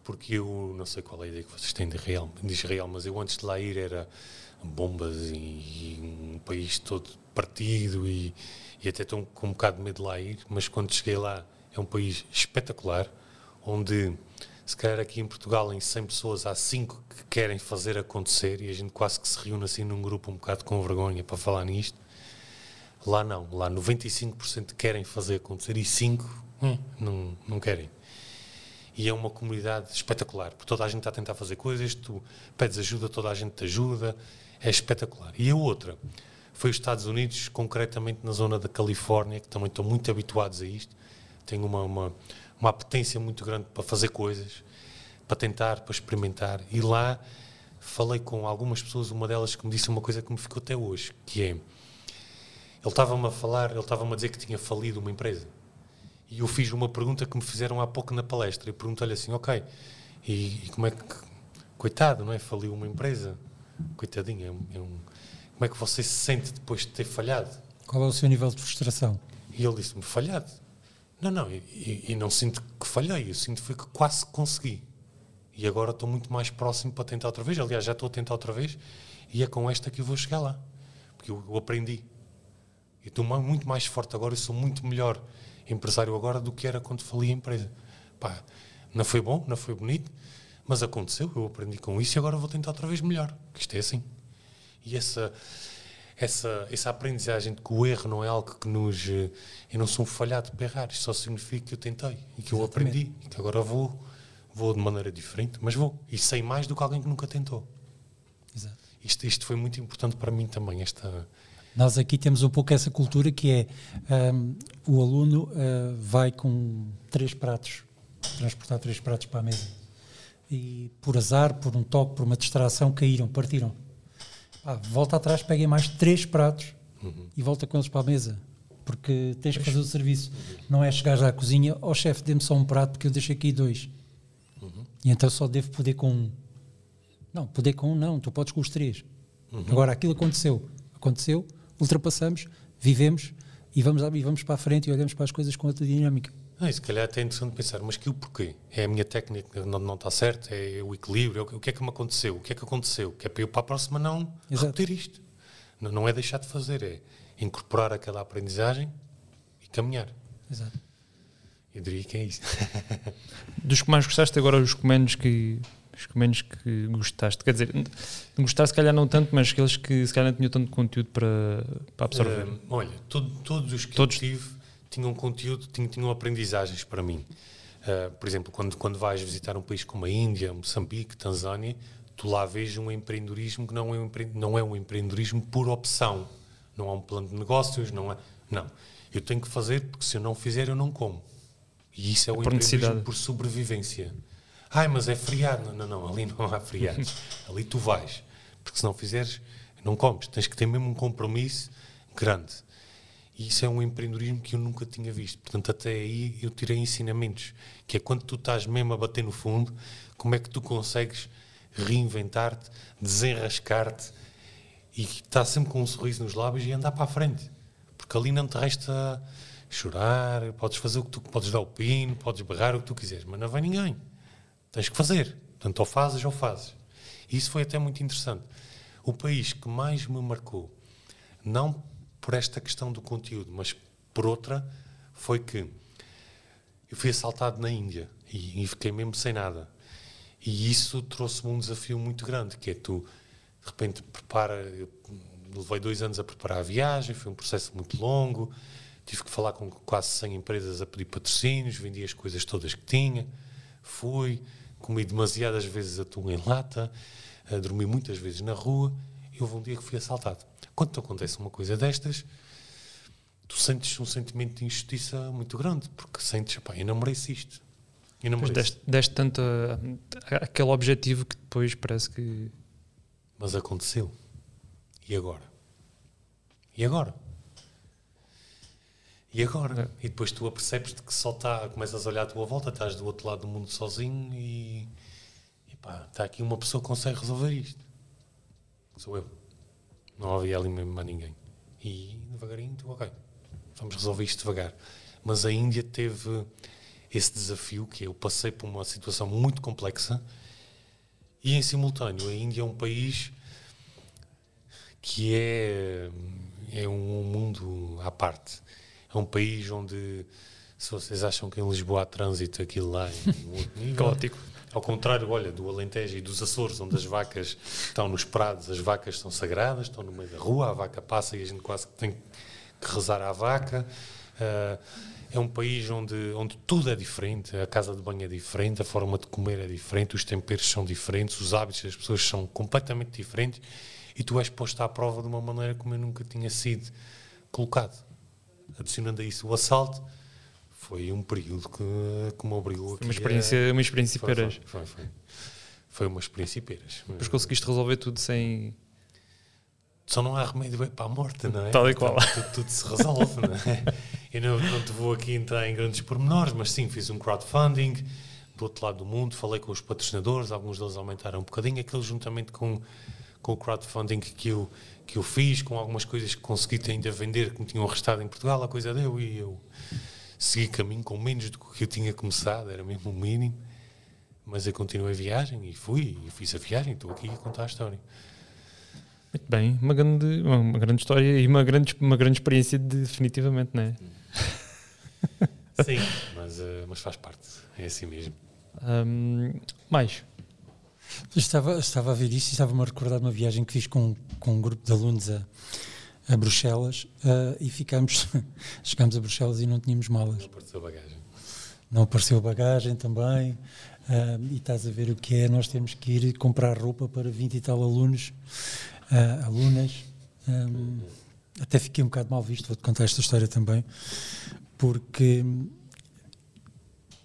porque eu não sei qual é a ideia que vocês têm de Israel, de Israel mas eu antes de lá ir era bombas e, e um país todo partido e, e até estou com um bocado de medo de lá ir, mas quando cheguei lá é um país espetacular, onde se calhar aqui em Portugal em 100 pessoas há 5 que querem fazer acontecer e a gente quase que se reúne assim num grupo um bocado com vergonha para falar nisto. Lá não, lá 95% querem fazer acontecer e 5 hum, não, não querem. E é uma comunidade espetacular, porque toda a gente está a tentar fazer coisas, tu pedes ajuda, toda a gente te ajuda, é espetacular. E a outra foi os Estados Unidos, concretamente na zona da Califórnia, que também estão muito habituados a isto, têm uma, uma, uma apetência muito grande para fazer coisas, para tentar, para experimentar. E lá falei com algumas pessoas, uma delas que me disse uma coisa que me ficou até hoje, que é, ele estava-me a falar, ele estava-me a dizer que tinha falido uma empresa. E eu fiz uma pergunta que me fizeram há pouco na palestra. Eu perguntei-lhe assim, ok, e, e, como é que... Coitado, não é? Faliu uma empresa. Coitadinho, é um, é um, como é que você se sente depois de ter falhado? Qual é o seu nível de frustração? E ele disse-me, falhado. Não, não, e, e, não sinto que falhei, eu sinto foi que quase consegui. E agora estou muito mais próximo para tentar outra vez. Aliás, já estou a tentar outra vez e é com esta que eu vou chegar lá. Porque eu, eu aprendi. Eu estou muito mais forte agora, eu sou muito melhor empresário agora do que era quando falei a empresa. Pá, não foi bom, não foi bonito, mas aconteceu, eu aprendi com isso e agora vou tentar outra vez melhor. Isto é assim. E essa, essa, essa aprendizagem de que o erro não é algo que nos. Eh, eu não sou um falhado para errar, isto só significa que eu tentei e que eu aprendi e que agora vou, vou de maneira diferente, mas vou. E sei mais do que alguém que nunca tentou. Exato. Isto, isto foi muito importante para mim também, esta. Nós aqui temos um pouco essa cultura que é um, o aluno uh, vai com três pratos, transportar três pratos para a mesa. E por azar, por um toque, por uma distração, caíram, partiram ah, volta atrás, peguem mais três pratos uhum. e volta com eles para a mesa. Porque tens que fazer o serviço. Não é chegar à cozinha, ó oh, chefe, dê-me só um prato porque eu deixei aqui dois. Uhum. E então só devo poder com um. Não, poder com um não, tu podes com os três. Uhum. Agora, aquilo aconteceu. Aconteceu, ultrapassamos, vivemos e vamos, e vamos para a frente e olhamos para as coisas com outra dinâmica. Ah, se calhar até é interessante pensar, mas que o porquê? É a minha técnica não, não está certa? É o equilíbrio? É o que é que me aconteceu? O que é que aconteceu? Que é para eu para a próxima não Exato. repetir isto. Não, não é deixar de fazer, é incorporar aquela aprendizagem e caminhar. Exato. Eu diria que é isso. Dos que mais gostaste, agora os comandos que os comandos que gostaste. Quer dizer, gostar se calhar não tanto, mas aqueles que se calhar não tinham tanto conteúdo para, para absorver. Uh, olha, todo, todos os que todos. tive tinham conteúdo, tinham, tinham aprendizagens para mim. Uh, por exemplo, quando, quando vais visitar um país como a Índia, Moçambique, Tanzânia, tu lá vês um empreendedorismo que não é um, não é um empreendedorismo por opção. Não há um plano de negócios, não há. Não. Eu tenho que fazer porque se eu não fizer, eu não como. E isso é o empreendedorismo por sobrevivência. Ai, mas é feriado. Não, não, não, ali não há feriados. ali tu vais. Porque se não fizeres, não comes. Tens que ter mesmo um compromisso grande. E isso é um empreendedorismo que eu nunca tinha visto. Portanto, até aí eu tirei ensinamentos, que é quando tu estás mesmo a bater no fundo, como é que tu consegues reinventar-te, desenrascar-te e estar sempre com um sorriso nos lábios e andar para a frente. Porque ali não te resta chorar, podes fazer o que tu podes dar o pino, podes berrar o que tu quiseres, mas não vai ninguém. Tens que fazer. Portanto, ou fazes ou fazes. Isso foi até muito interessante. O país que mais me marcou, não por esta questão do conteúdo, mas por outra foi que eu fui assaltado na Índia e, e fiquei mesmo sem nada. E isso trouxe-me um desafio muito grande, que é tu, de repente, prepara... Eu levei dois anos a preparar a viagem, foi um processo muito longo, tive que falar com quase 100 empresas a pedir patrocínios, vendi as coisas todas que tinha, fui, comi demasiadas vezes atum em lata, dormi muitas vezes na rua, e houve um dia que fui assaltado. Quando te acontece uma coisa destas, tu sentes um sentimento de injustiça muito grande, porque sentes, pá, eu não mereço isto. Eu não mereço. Deste, deste tanto a, a, aquele objetivo que depois parece que. Mas aconteceu. E agora? E agora? E agora? É. E depois tu apercebes-te que só está, começas a olhar à tua volta, estás do outro lado do mundo sozinho e, e pá, está aqui uma pessoa que consegue resolver isto. Sou eu. Não havia ali mesmo mais ninguém. E devagarinho, tu, ok, vamos resolver isto devagar. Mas a Índia teve esse desafio que eu passei por uma situação muito complexa e em simultâneo a Índia é um país que é é um mundo à parte. É um país onde se vocês acham que em Lisboa há trânsito, aquilo lá é. Caótico. Ao contrário, olha, do Alentejo e dos Açores, onde as vacas estão nos prados, as vacas são sagradas, estão no meio da rua, a vaca passa e a gente quase tem que rezar à vaca. Uh, é um país onde, onde tudo é diferente, a casa de banho é diferente, a forma de comer é diferente, os temperos são diferentes, os hábitos das pessoas são completamente diferentes e tu és posto à prova de uma maneira como eu nunca tinha sido colocado. Adicionando a isso o assalto, foi um período que, que me obrigou foi uma experiência, a... uma experiência foi, peras. Foi, foi, foi, uma experiência peras. Mas conseguiste resolver tudo sem. Só não há remédio para a morte, não é? Tal e qual. Tudo, tudo, se resolve, não é? Eu não, não te vou aqui entrar em grandes pormenores, mas sim, fiz um crowdfunding do outro lado do mundo, falei com os patrocinadores, alguns deles aumentaram um bocadinho, aquele juntamente com, com o crowdfunding que eu, que eu fiz, com algumas coisas que consegui ainda vender que me tinham arrestado em Portugal, a coisa deu e eu segui caminho com menos do que eu tinha começado, era mesmo o mínimo. Mas eu continuei a viagem e fui, e fiz a viagem, estou aqui a contar a história. Muito bem, uma grande, uma grande história e uma grande, uma grande experiência, de, definitivamente, não é? Sim, mas, uh, mas faz parte, é assim mesmo. Um, mais? Estava, estava a ver isto e estava-me a recordar de uma viagem que fiz com, com um grupo de alunos a, a Bruxelas uh, e ficámos, chegámos a Bruxelas e não tínhamos malas. Não apareceu bagagem. Não apareceu bagagem também. Uh, e estás a ver o que é, nós temos que ir comprar roupa para 20 e tal alunos, uh, alunas. Um, até fiquei um bocado mal visto, vou-te contar esta história também, porque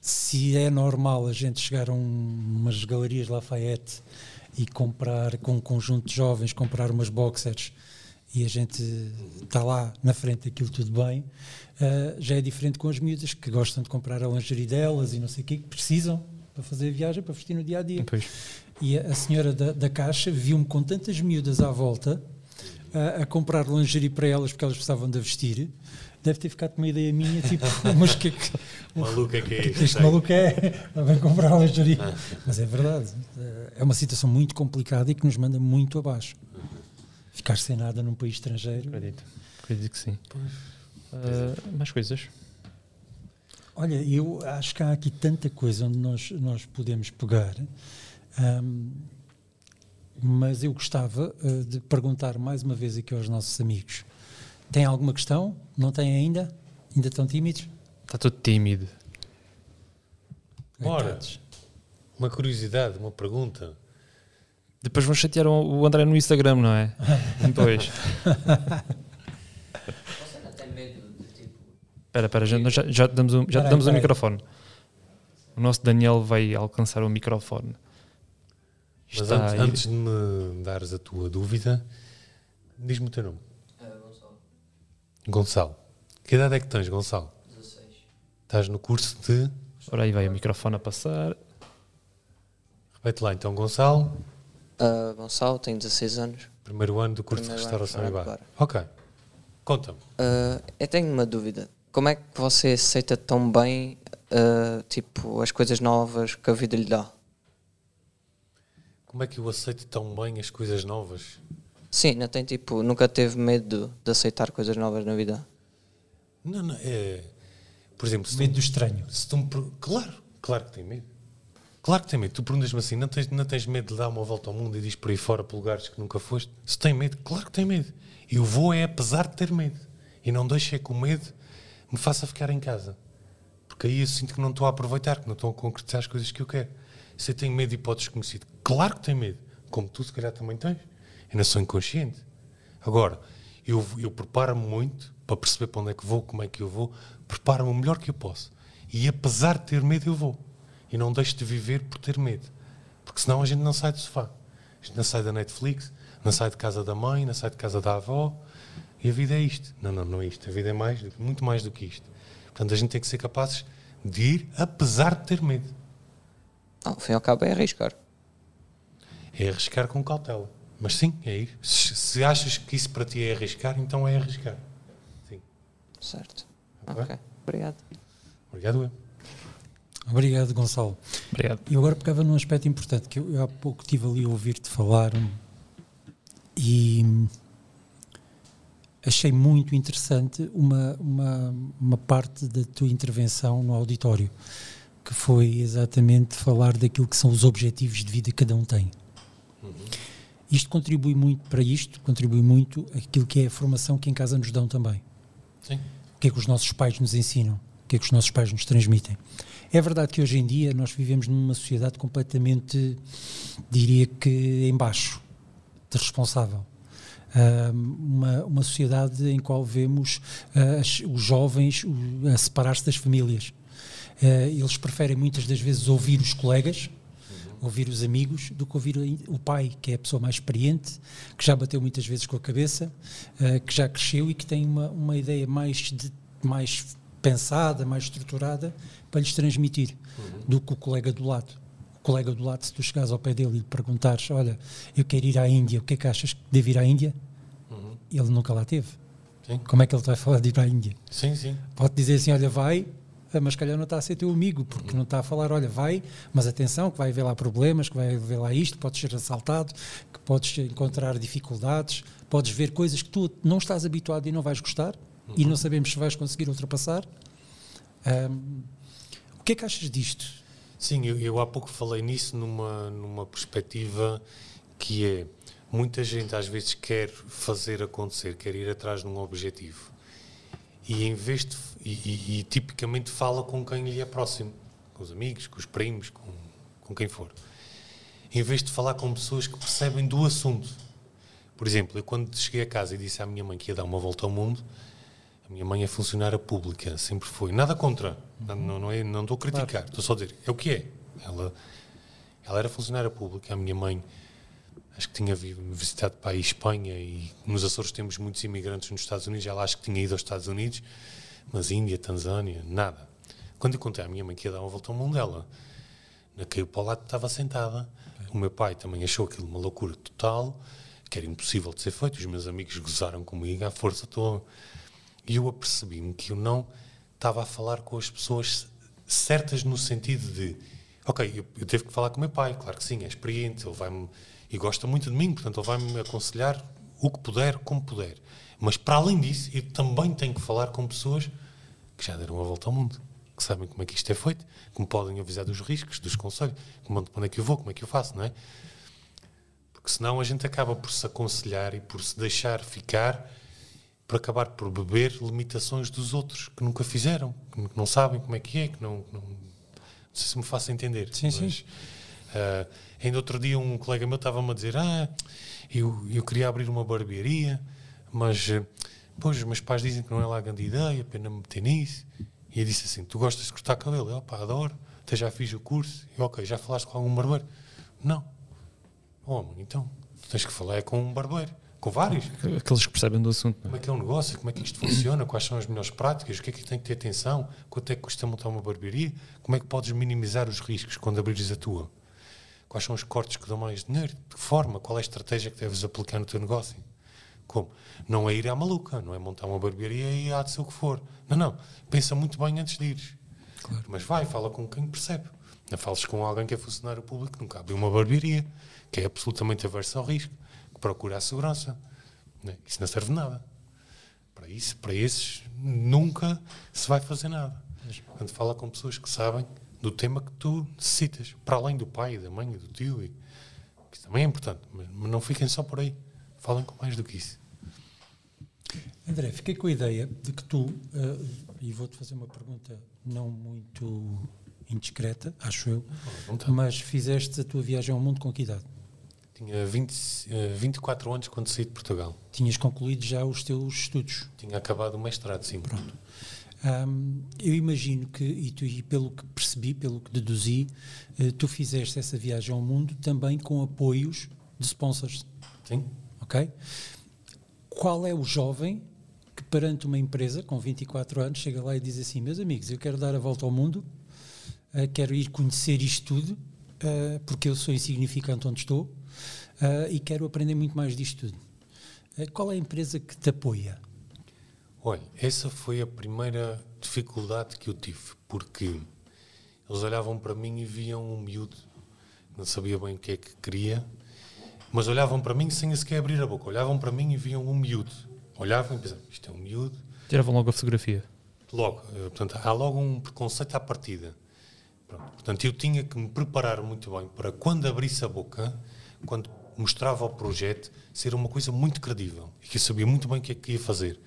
se é normal a gente chegar a um, umas galerias Lafayette e comprar com um conjunto de jovens, comprar umas boxers e a gente está lá na frente daquilo tudo bem, uh, já é diferente com as miúdas que gostam de comprar a lingerie delas e não sei o quê, que precisam para fazer a viagem, para vestir no dia a dia. Pois. E a, a senhora da, da caixa viu-me com tantas miúdas à volta a, a, comprar lingerie para elas porque elas precisavam de vestir. Deve ter ficado com uma ideia minha, tipo, mas que, que maluca que é que este maluco é, vem comprar lingerie. Mas é verdade, é uma situação muito complicada e que nos manda muito abaixo. Ficar sem nada num país estrangeiro. Acredito, acredito que sim. Uh, mais coisas? Olha, eu acho que há aqui tanta coisa onde nós, nós podemos pegar, um, mas eu gostava uh, de perguntar mais uma vez aqui aos nossos amigos: tem alguma questão? Não tem ainda? Ainda estão tímidos? Está tudo tímido. Bora! Uma curiosidade, uma pergunta. Depois vão chatear o André no Instagram, não é? Depois. Espera, espera, já, já, já damos, um, já damos o um microfone. O nosso Daniel vai alcançar o microfone. Mas antes, antes, de me dares a tua dúvida, diz-me o teu nome. Gonçalo. Que idade é que tens, Gonçalo? 16. Estás no curso de. Ora aí vai o microfone a passar. Repete lá então, Gonçalo. Uh, Gonçalo, tenho 16 anos. Primeiro ano do curso Primeiro de restauração e bar. bar. Ok. Conta-me. Uh, eu tenho uma dúvida. Como é que você aceita tão bem uh, tipo, as coisas novas que a vida lhe dá? Como é que eu aceito tão bem as coisas novas? Sim, não tem tipo, nunca teve medo de aceitar coisas novas na vida? Não, não, é. Por exemplo, se Medo tu, do estranho. se tu me Claro, claro que tem medo. Claro que tem medo. Tu perguntas-me assim: não tens, não tens medo de dar uma volta ao mundo e diz por aí fora para lugares que nunca foste? Se tem medo, claro que tem medo. Eu vou é apesar de ter medo. E não deixo é que o medo me faça ficar em casa. Porque aí eu sinto que não estou a aproveitar, que não estou a concretizar as coisas que eu quero. Se eu tenho medo de ir para o desconhecido, claro que tenho medo. Como tu, se calhar, também tens. Eu não sou inconsciente. Agora, eu, eu preparo-me muito para perceber para onde é que vou, como é que eu vou. Preparo-me o melhor que eu posso. E apesar de ter medo, eu vou. E não deixo de viver por ter medo. Porque senão a gente não sai do sofá. A gente não sai da Netflix, não sai de casa da mãe, não sai de casa da avó. E a vida é isto. Não, não, não é isto. A vida é mais, muito mais do que isto. Portanto, a gente tem que ser capazes de ir apesar de ter medo. Ah, ao fim e ao cabo é arriscar. É arriscar com cautela. Mas sim, é ir. Se, se achas que isso para ti é arriscar, então é arriscar. Sim. Certo. Ok. Ok. Obrigado. Obrigado, eu. Obrigado, Gonçalo. Obrigado. E agora pegava num aspecto importante que eu, eu há pouco estive ali a ouvir-te falar hum, e achei muito interessante uma, uma, uma parte da tua intervenção no auditório, que foi exatamente falar daquilo que são os objetivos de vida que cada um tem. Isto contribui muito para isto, contribui muito aquilo que é a formação que em casa nos dão também Sim. o que é que os nossos pais nos ensinam, o que é que os nossos pais nos transmitem. É verdade que hoje em dia nós vivemos numa sociedade completamente, diria que, em baixo, de responsável. Ah, uma, uma sociedade em qual vemos ah, as- os jovens a separar-se das famílias. Ah, eles preferem muitas das vezes ouvir os colegas, ouvir os amigos, do que ouvir o pai, que é a pessoa mais experiente, que já bateu muitas vezes com a cabeça, ah, que já cresceu e que tem uma, uma ideia mais, de, mais pensada, mais estruturada para lhes transmitir uhum. do que o colega do lado. O colega do lado, se tu chegares ao pé dele e lhe perguntares: Olha, eu quero ir à Índia, o que é que achas que devo ir à Índia? Uhum. Ele nunca lá teve. Sim. Como é que ele vai falar de ir à Índia? Sim, sim. Pode dizer assim: Olha, vai, mas calhar não está a ser teu amigo, porque não está a falar, olha, vai, mas atenção, que vai haver lá problemas, que vai haver lá isto, podes ser assaltado, que podes encontrar dificuldades, podes ver coisas que tu não estás habituado e não vais gostar, uhum. e não sabemos se vais conseguir ultrapassar. Um, o que é que achas disto? Sim, eu, eu há pouco falei nisso numa, numa perspectiva que é muita gente às vezes quer fazer acontecer, quer ir atrás de um objetivo e em vez de, e, e, e, tipicamente fala com quem lhe é próximo, com os amigos, com os primos, com, com quem for. Em vez de falar com pessoas que percebem do assunto. Por exemplo, eu quando cheguei a casa e disse à minha mãe que ia dar uma volta ao mundo, a minha mãe é funcionária pública, sempre foi. Nada contra, não, não, é, não estou a criticar, claro. estou só a dizer, é o que é. Ela, ela era funcionária pública, a minha mãe acho que tinha visitado para a Espanha e nos Açores temos muitos imigrantes nos Estados Unidos, ela acho que tinha ido aos Estados Unidos, mas Índia, Tanzânia, nada. Quando eu contei à minha mãe que ia dar uma volta ao mundo dela, na caiu para o lado estava sentada. O meu pai também achou aquilo uma loucura total, que era impossível de ser feito. Os meus amigos gozaram comigo à força toda. E eu apercebi-me que eu não estava a falar com as pessoas certas no sentido de, ok, eu, eu devo que falar com o meu pai, claro que sim, é experiente, ele vai-me e gosta muito de mim, portanto ele vai-me aconselhar o que puder, como puder. Mas para além disso, eu também tenho que falar com pessoas que já deram a volta ao mundo, que sabem como é que isto é feito, que me podem avisar dos riscos, dos conselhos, como, onde é que eu vou, como é que eu faço, não é? Porque senão a gente acaba por se aconselhar e por se deixar ficar, por acabar por beber limitações dos outros que nunca fizeram, que não sabem como é que é, que não, não, não sei se me faço entender. Sim, mas, sim. Uh, Ainda outro dia um colega meu estava-me a dizer: Ah, eu, eu queria abrir uma barbearia, mas eh, pois, os meus pais dizem que não é lá a grande ideia, pena me meter nisso. E eu disse assim: Tu gostas de cortar cabelo? Eu, pá, adoro, até já fiz o curso. E ok, já falaste com algum barbeiro? Não. Homem, oh, então, tens que falar é com um barbeiro. Com vários. Aqueles que percebem do assunto. Como é que é um negócio? Como é que isto funciona? Quais são as melhores práticas? O que é que tem que ter atenção? Quanto é que custa montar uma barbearia? Como é que podes minimizar os riscos quando abrires a tua? Quais são os cortes que dão mais dinheiro? De que forma? Qual é a estratégia que deves aplicar no teu negócio? Como? Não é ir à maluca, não é montar uma barbearia e há de ser o que for. Não, não. Pensa muito bem antes de ir. Claro. Mas vai, fala com quem percebe. Não fales com alguém que é funcionário público, nunca abriu uma barbearia, que é absolutamente averso ao risco, que procura a segurança. Não é? Isso não serve nada. Para isso, para esses, nunca se vai fazer nada. Quando fala com pessoas que sabem do tema que tu necessitas, para além do pai, da mãe, do tio. E, isso também é importante, mas, não fiquem só por aí. Falem com mais do que isso. André, fiquei com a ideia de que tu, uh, e vou-te fazer uma pergunta não muito indiscreta, acho eu, mas fizeste a tua viagem ao mundo com que idade? Tinha 20, uh, 24 anos quando saí de Portugal. Tinhas concluído já os teus estudos? Tinha acabado o mestrado, sim. Pronto. Um, eu imagino que, e, tu, e, pelo que percebi, pelo que deduzi, uh, tu fizeste essa viagem ao mundo também com apoios de sponsors. Sim. Ok? Qual é o jovem que, perante uma empresa com 24 anos, chega lá e diz assim: Meus amigos, eu quero dar a volta ao mundo, uh, quero ir conhecer isto tudo, uh, porque eu sou insignificante onde estou e quero aprender muito mais disto tudo. qual é a empresa que te apoia? Olha, essa foi a primeira dificuldade que eu tive, porque eles olhavam para mim e viam um miúdo, não sabia bem o que é que queria, mas olhavam para mim sem sequer abrir a boca. Olhavam para mim e viam um miúdo. Olhavam e pensavam, isto é um miúdo. Tiravam logo a fotografia. Logo, eh, portanto, há logo um preconceito à partida. Pronto, portanto, eu tinha que me preparar muito bem para quando abrisse a boca, quando mostrava o projeto, ser uma coisa muito credível e que eu sabia muito bem o que é que ia fazer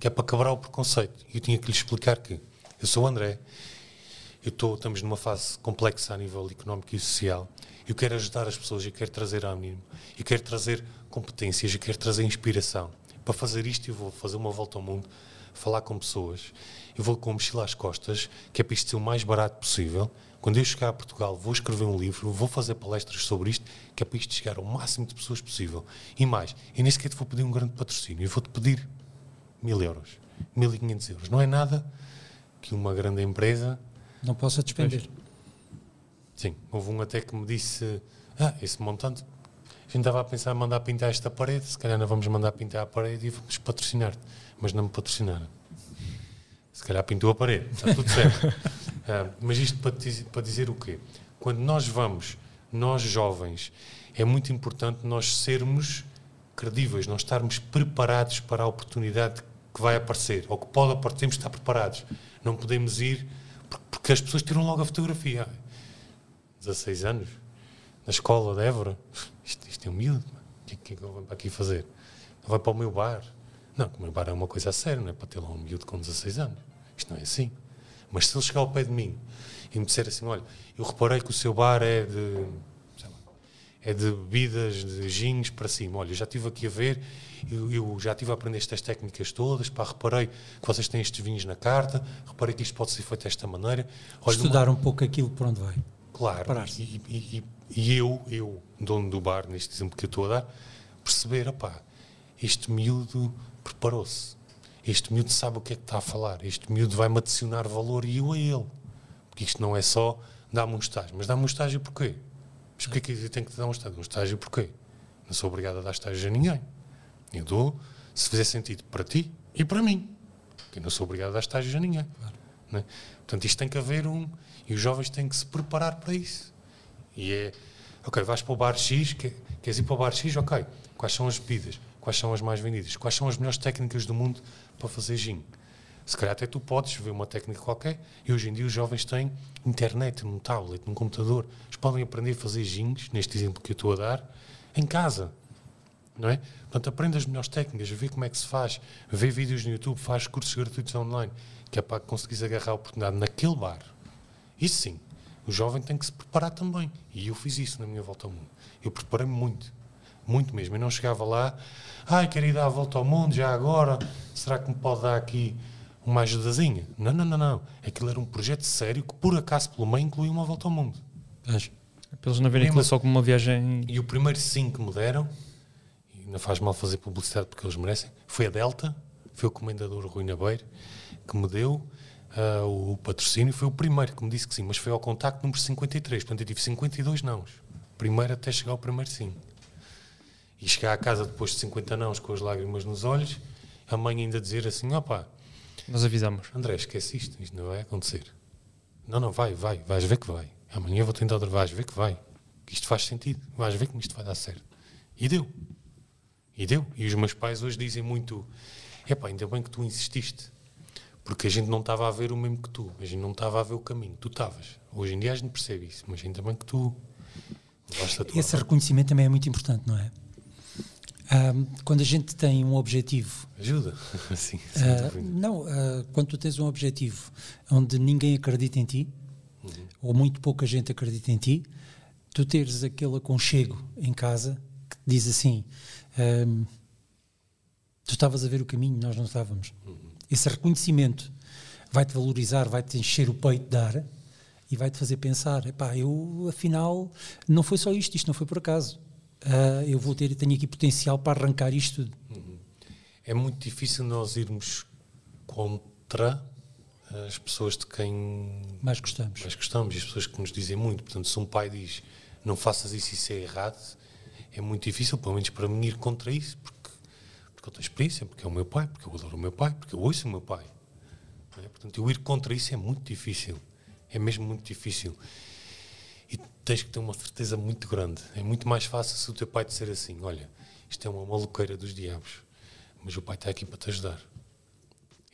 que é para quebrar o preconceito. E eu tinha que lhe explicar que eu sou o André, eu estou, estamos numa fase complexa a nível económico e social. Eu quero ajudar as pessoas, eu quero trazer ânimo, eu quero trazer competências, eu quero trazer inspiração. Para fazer isto, eu vou fazer uma volta ao mundo, falar com pessoas, eu vou com a mochila às costas, que é para isto ser o mais barato possível. Quando eu chegar a Portugal, vou escrever um livro, vou fazer palestras sobre isto, que é para isto chegar ao máximo de pessoas possível. E mais, eu nem sequer te vou pedir um grande patrocínio, eu vou-te pedir mil euros, mil e quinhentos euros. Não é nada que uma grande empresa. Não possa despender. Sim, houve um até que me disse: Ah, esse montante. A gente estava a pensar em mandar pintar esta parede, se calhar não vamos mandar pintar a parede e vamos patrocinar-te. Mas não me patrocinaram. Se calhar pintou a parede, está tudo certo. uh, mas isto para dizer, para dizer o quê? Quando nós vamos, nós jovens, é muito importante nós sermos credíveis, nós estarmos preparados para a oportunidade que vai aparecer, ou que pode aparecer, temos de estar preparados. Não podemos ir, porque as pessoas tiram logo a fotografia. 16 anos, na escola de Évora, isto, isto é um miúdo, o que, que é que eu venho para aqui fazer? Vai para o meu bar. Não, o meu bar é uma coisa a sério, não é para ter lá um miúdo com 16 anos. Isto não é assim. Mas se ele chegar ao pé de mim e me disser assim, olha, eu reparei que o seu bar é de é de bebidas, de gins para cima. Olha, já estive aqui a ver, eu, eu, já estive a aprender estas técnicas todas, pá, reparei que vocês têm estes vinhos na carta, reparei que isto pode ser feito desta maneira. Olha, Estudar uma... um pouco aquilo por onde vai. Claro, e, e, e, eu, eu, dono do bar, neste exemplo que eu estou a dar, perceber, opá, este miúdo preparou-se, este miúdo sabe o que é que está a falar, este miúdo vai-me adicionar valor e eu a ele. Porque isto não é só dar-me um estágio, mas dá-me um estágio porquê? Mas porquê que eu tenho que dar um estágio? Um estágio porquê? Não sou obrigado a dar estágio a ninguém. Eu dou se fizer sentido para ti e para mim. Eu não sou obrigado a dar estágios a ninguém. Claro. Né? Portanto, isto tem que haver um. E os jovens têm que se preparar para isso. E é. Ok, vais para o bar X, queres ir para o bar X? Ok. Quais são as bebidas? Quais são as mais vendidas? Quais são as melhores técnicas do mundo para fazer gin? Se calhar até tu podes ver uma técnica qualquer e hoje em dia os jovens têm internet num tablet, num computador. Eles podem aprender a fazer gins, neste exemplo que eu estou a dar, em casa. Não é? Portanto, aprende as melhores técnicas, vê como é que se faz, vê vídeos no YouTube, faz cursos gratuitos online, que é para que conseguires agarrar a oportunidade naquele bar. Isso sim, o jovem tem que se preparar também. E eu fiz isso na minha volta ao mundo. Eu preparei-me muito, muito mesmo. Eu não chegava lá, ai, quero ir dar a volta ao mundo já agora, será que me pode dar aqui uma ajudazinha. Não, não, não, não. Aquilo era um projeto sério que, por acaso, pelo meio, incluía uma volta ao mundo. Mas, para eles não verem aquilo só como uma viagem. E o primeiro sim que me deram, e não faz mal fazer publicidade porque eles merecem, foi a Delta, foi o comendador Rui Nabeiro, que me deu uh, o patrocínio. Foi o primeiro que me disse que sim, mas foi ao contacto número 53. Portanto, eu tive 52 nãos. Primeiro até chegar ao primeiro sim. E chegar à casa depois de 50 nãos com as lágrimas nos olhos, a mãe ainda dizer assim: opá. Nós avisamos. André, esquece isto, isto não vai acontecer. Não, não, vai, vai, vais ver que vai. Amanhã vou tentar outra, vais ver que vai. Que isto faz sentido, vais ver como isto vai dar certo. E deu. E deu. E os meus pais hoje dizem muito: é pá, ainda bem que tu insististe. Porque a gente não estava a ver o mesmo que tu, a gente não estava a ver o caminho, tu estavas. Hoje em dia a gente percebe isso, mas ainda bem que tu. Esse reconhecimento também é muito importante, não é? Um, quando a gente tem um objetivo. Ajuda, sim. Uh, não, uh, quando tu tens um objetivo onde ninguém acredita em ti, uhum. ou muito pouca gente acredita em ti, tu teres aquele aconchego em casa que diz assim: um, tu estavas a ver o caminho, nós não estávamos. Uhum. Esse reconhecimento vai-te valorizar, vai-te encher o peito de ar e vai-te fazer pensar: epá, eu afinal não foi só isto, isto não foi por acaso uh, eu vou ter, tenho aqui potencial para arrancar isto tudo. Uhum. É muito difícil nós irmos contra as pessoas de quem mais gostamos. Mais gostamos e as pessoas que nos dizem muito. Portanto, se um pai diz não faças isso, isso é errado, é muito difícil, pelo menos para mim, ir contra isso, porque, porque eu tenho experiência, porque é o meu pai, porque eu adoro o meu pai, porque eu ouço o meu pai. É? Portanto, eu ir contra isso é muito difícil. É mesmo muito difícil e tens que ter uma certeza muito grande. É muito mais fácil se o teu pai disser assim: Olha, isto é uma maluqueira dos diabos, mas o pai está aqui para te ajudar.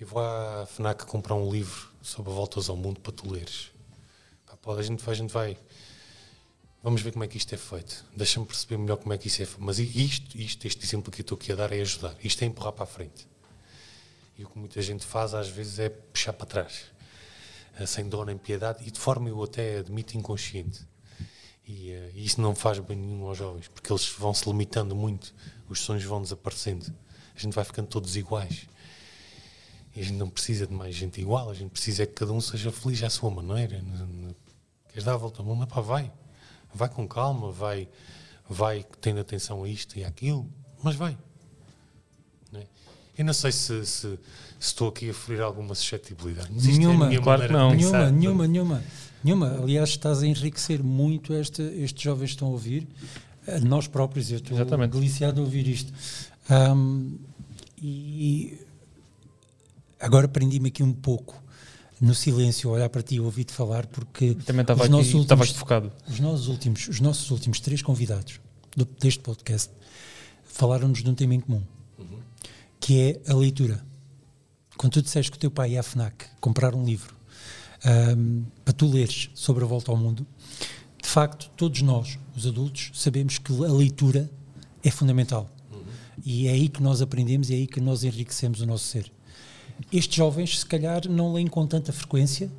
Eu vou à FNAC comprar um livro sobre voltas ao mundo para tu leres. Pá, pode, a gente vai, a gente vai. Vamos ver como é que isto é feito. Deixa-me perceber melhor como é que isso é feito. Mas isto, isto, este exemplo que eu estou aqui a dar é ajudar. Isto é empurrar para a frente. E o que muita gente faz às vezes é puxar para trás sem dor nem piedade e de forma eu até admito inconsciente. E, uh, isso não faz bem nenhum aos jovens, porque eles vão se limitando muito, os sonhos vão desaparecendo, a gente vai ficando todos iguais. E a gente não precisa de mais gente igual, a gente precisa é que cada um seja feliz à sua maneira. Queres dar a volta ao mundo? Vai. Vai com calma, vai, vai tendo atenção a isto e àquilo, mas vai. É? Eu não sei se, se, se estou aqui a ferir alguma suscetibilidade. Nenhuma. é a minha Claro que não. pensar. Nenhuma, nenhuma, nenhuma. Nenhuma. Aliás, estás a enriquecer muito este, estes jovens que estão a ouvir, a nós próprios. Eu estou Exatamente. deliciado a ouvir isto. Ahm, e agora prendi-me aqui um pouco no silêncio, a olhar para ti e ouvir-te falar, porque Também estava os nossos aqui, últimos- focado. os nossos últimos, os nossos últimos três convidados do- deste podcast falaram-nos de um tema em comum, que é a leitura. Quando tu disseste que o teu pai ia à FNAC comprar um livro ahm, para tu leres sobre a volta ao mundo, de facto, todos nós, os adultos, sabemos que a leitura é fundamental. E é aí que nós aprendemos e é aí que nós enriquecemos o nosso ser. Estes jovens, se calhar, não leem com tanta frequência,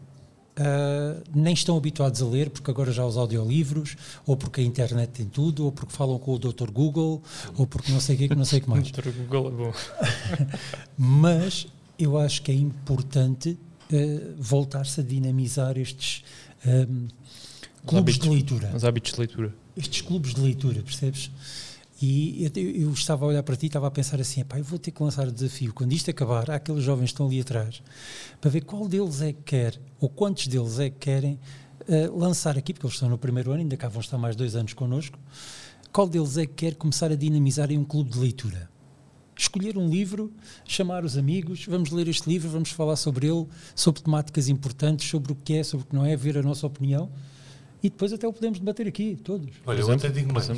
ah, nem estão habituados a ler, porque agora já os audiolivros, ou porque a internet tem tudo, ou porque falam com o Dr. Google, ou porque não sei o que, não sei o que mais. Doutor Google é bom. Mas eu acho que é importante eh, voltar-se a dinamizar estes ahm, clubes hábitos. de leitura. Os hábitos de leitura. Estes clubes de leitura, percebes? E eu, eu estava a olhar para ti e estava a pensar assim: "Epá, eu vou ter que lançar o desafio. Quando isto acabar, há aqueles jovens que estão ali atrás, para ver qual deles é que quer, ou quantos deles é que querem eh, lançar aqui, porque eles estão no primeiro ano, ainda cá vão estar mais dois anos connosco. Qual deles é que quer começar a dinamizar em um clube de leitura? Escolher um livro, chamar os amigos, vamos ler este livro, vamos falar sobre ele, sobre temáticas importantes, sobre o que é, sobre o que não é, ver a nossa opinião e depois até o podemos debater aqui, todos. Olha, eu exemplo, até digo mais.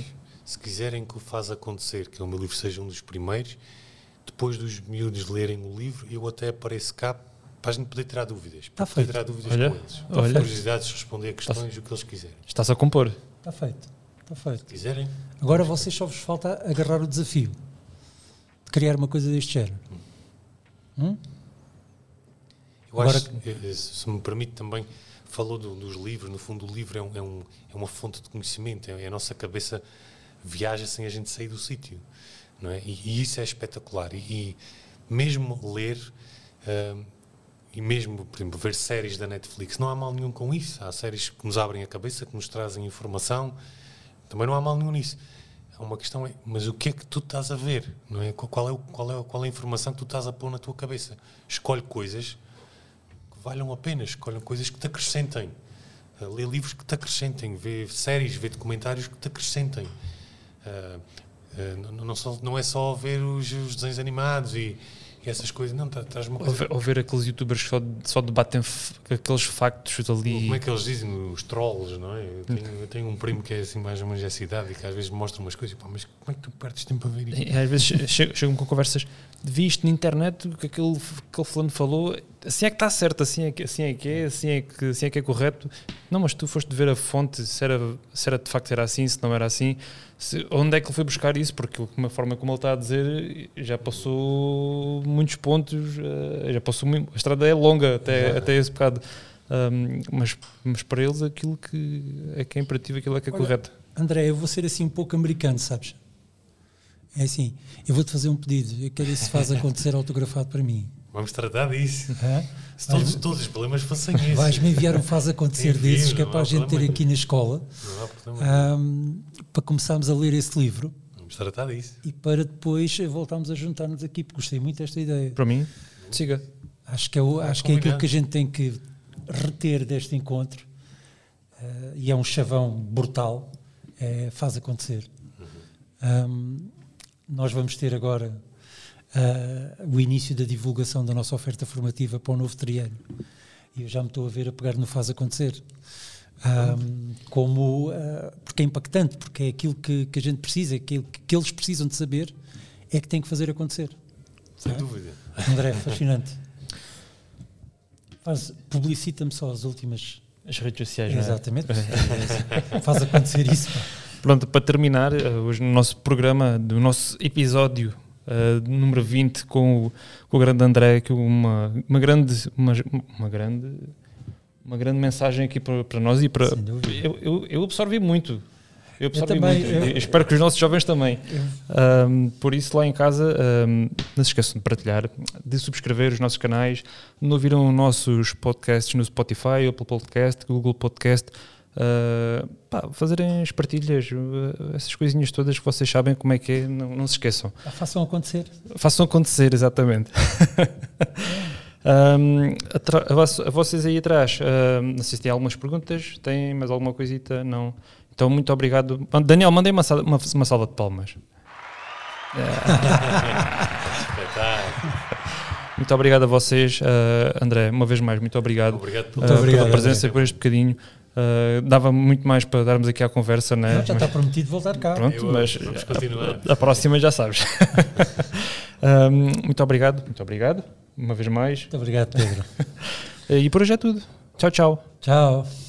Se quiserem que o faz acontecer, que o meu livro seja um dos primeiros, depois dos miúdos lerem o livro, eu até apareço cá para a gente poder tirar dúvidas. Para Tá poder feito. tirar dúvidas Olha, com eles. olha. Curiosidades, responder a questões, o que eles quiserem. Está-se a compor. Está feito, está feito. Se quiserem, Agora vocês só vos falta agarrar o desafio de criar uma coisa deste género. Hum? Eu Agora acho, eh, se me permite também, falou do- dos livros, no fundo o livro é, um- é um- é uma fonte de conhecimento, é, a nossa cabeça viaja sem a gente sair do sítio, não é? E, e isso é espetacular, e, e mesmo ler, ahm, e mesmo, por exemplo, ver séries da Netflix, não há mal nenhum com isso, há séries que nos abrem a cabeça, que nos trazem informação, também não há mal nenhum nisso. Há uma questão é, mas o que é que tu estás a ver? Não é? Qual, é, qual, é, qual é a informação que tu estás a pôr na tua cabeça? Escolhe coisas que valham a pena, escolhe coisas que te acrescentem. Uh, lê livros que te acrescentem, vê séries, vê documentários que te acrescentem. Uh, uh, não, não só- não é só ver os, os desenhos animados e, e essas coisas, não, Ou coisa. ver, ou ver aqueles youtubers que só, só debatem aqueles factos ali. Como é que eles dizem? Os trolls, não é? Eu tenho, eu tenho um primo que é assim mais ou menos dessa idade e que às vezes mostra umas coisas, pá, mas como é que tu perdes tempo a ver isto? E às vezes che- chegam com conversas de visto na internet o que aquele, aquele fulano falou, assim é que está certo, assim é que, assim é, que é, assim é que, assim é que é correto. Não, mas tu foste ver a fonte, se era, se era de facto era assim, se não era assim, se- onde é que ele foi buscar isso, porque uma forma como ele está a dizer já passou muitos pontos, eh, já passou muito, a estrada é longa até, até esse bocado. Ahm, mas, mas para eles aquilo que é que é imperativo, aquilo é que é Olha, correto. André, eu vou ser assim um pouco americano, sabes? É assim, eu vou-te fazer um pedido, eu quero isso faz acontecer autografado para mim. Vamos tratar disso. Hã? Se todos, todos os problemas fossem esses. Vais-me enviar um faz acontecer Envio, desses que é para a gente ter aqui na escola, Não há problema. ahm, para começarmos a ler esse livro Vamos tratar disso. e para depois voltarmos a juntar-nos aqui, porque gostei muito desta ideia. Para mim, siga. Acho que é, o- acho que é aquilo que a gente tem que reter deste encontro eh, e é um chavão brutal, é, faz acontecer. Ahm, nós vamos ter agora ah, o início da divulgação da nossa oferta formativa para o novo triênio e eu já me estou a ver a pegar no faz acontecer. Ahm, como ah, porque é impactante, porque é aquilo que, que a gente precisa, é aquilo que, que eles precisam de saber, é que tem que fazer acontecer. Sem Ah. dúvida. André, fascinante. Faz- Publicita-me só as últimas. As redes sociais, não é? Exatamente. Faz acontecer isso. Pronto, para terminar, eh, hoje no nosso programa, do nosso episódio eh, número 20 com o, com o grande André, que uma, uma grande uma, uma grande uma grande mensagem aqui para, para nós e para eu, eu, eu absorvi muito. Eu absorvi também, muito. eu- Eu espero que os nossos jovens também. Um, por isso, lá em casa, um, não se esqueçam de partilhar, de subscrever os nossos canais, de ouviram nossos podcasts no Spotify, Apple Podcast, Google Podcast. Uh, pá, fazerem as partilhas, uh, essas coisinhas todas que vocês sabem como é que é, não, não se esqueçam. Ah, façam acontecer. Façam acontecer, exatamente. um, a, a, vocês aí atrás, uh, não sei se têm algumas perguntas, têm mais alguma coisita? Não. Então, muito obrigado. Daniel, mandei uma, uma, uma salva de palmas. muito obrigado a vocês, uh, André. Uma vez mais, muito obrigado, obrigado uh, obrigado, pela presença por este bocadinho. Uh, dava muito mais para darmos aqui à conversa, né? Não, já mas, está prometido voltar cá. Pronto, Eu, mas a, a, próxima já sabes. muito obrigado, muito obrigado, uma vez mais. Muito obrigado, Pedro. e por hoje é tudo. Tchau, tchau. Tchau.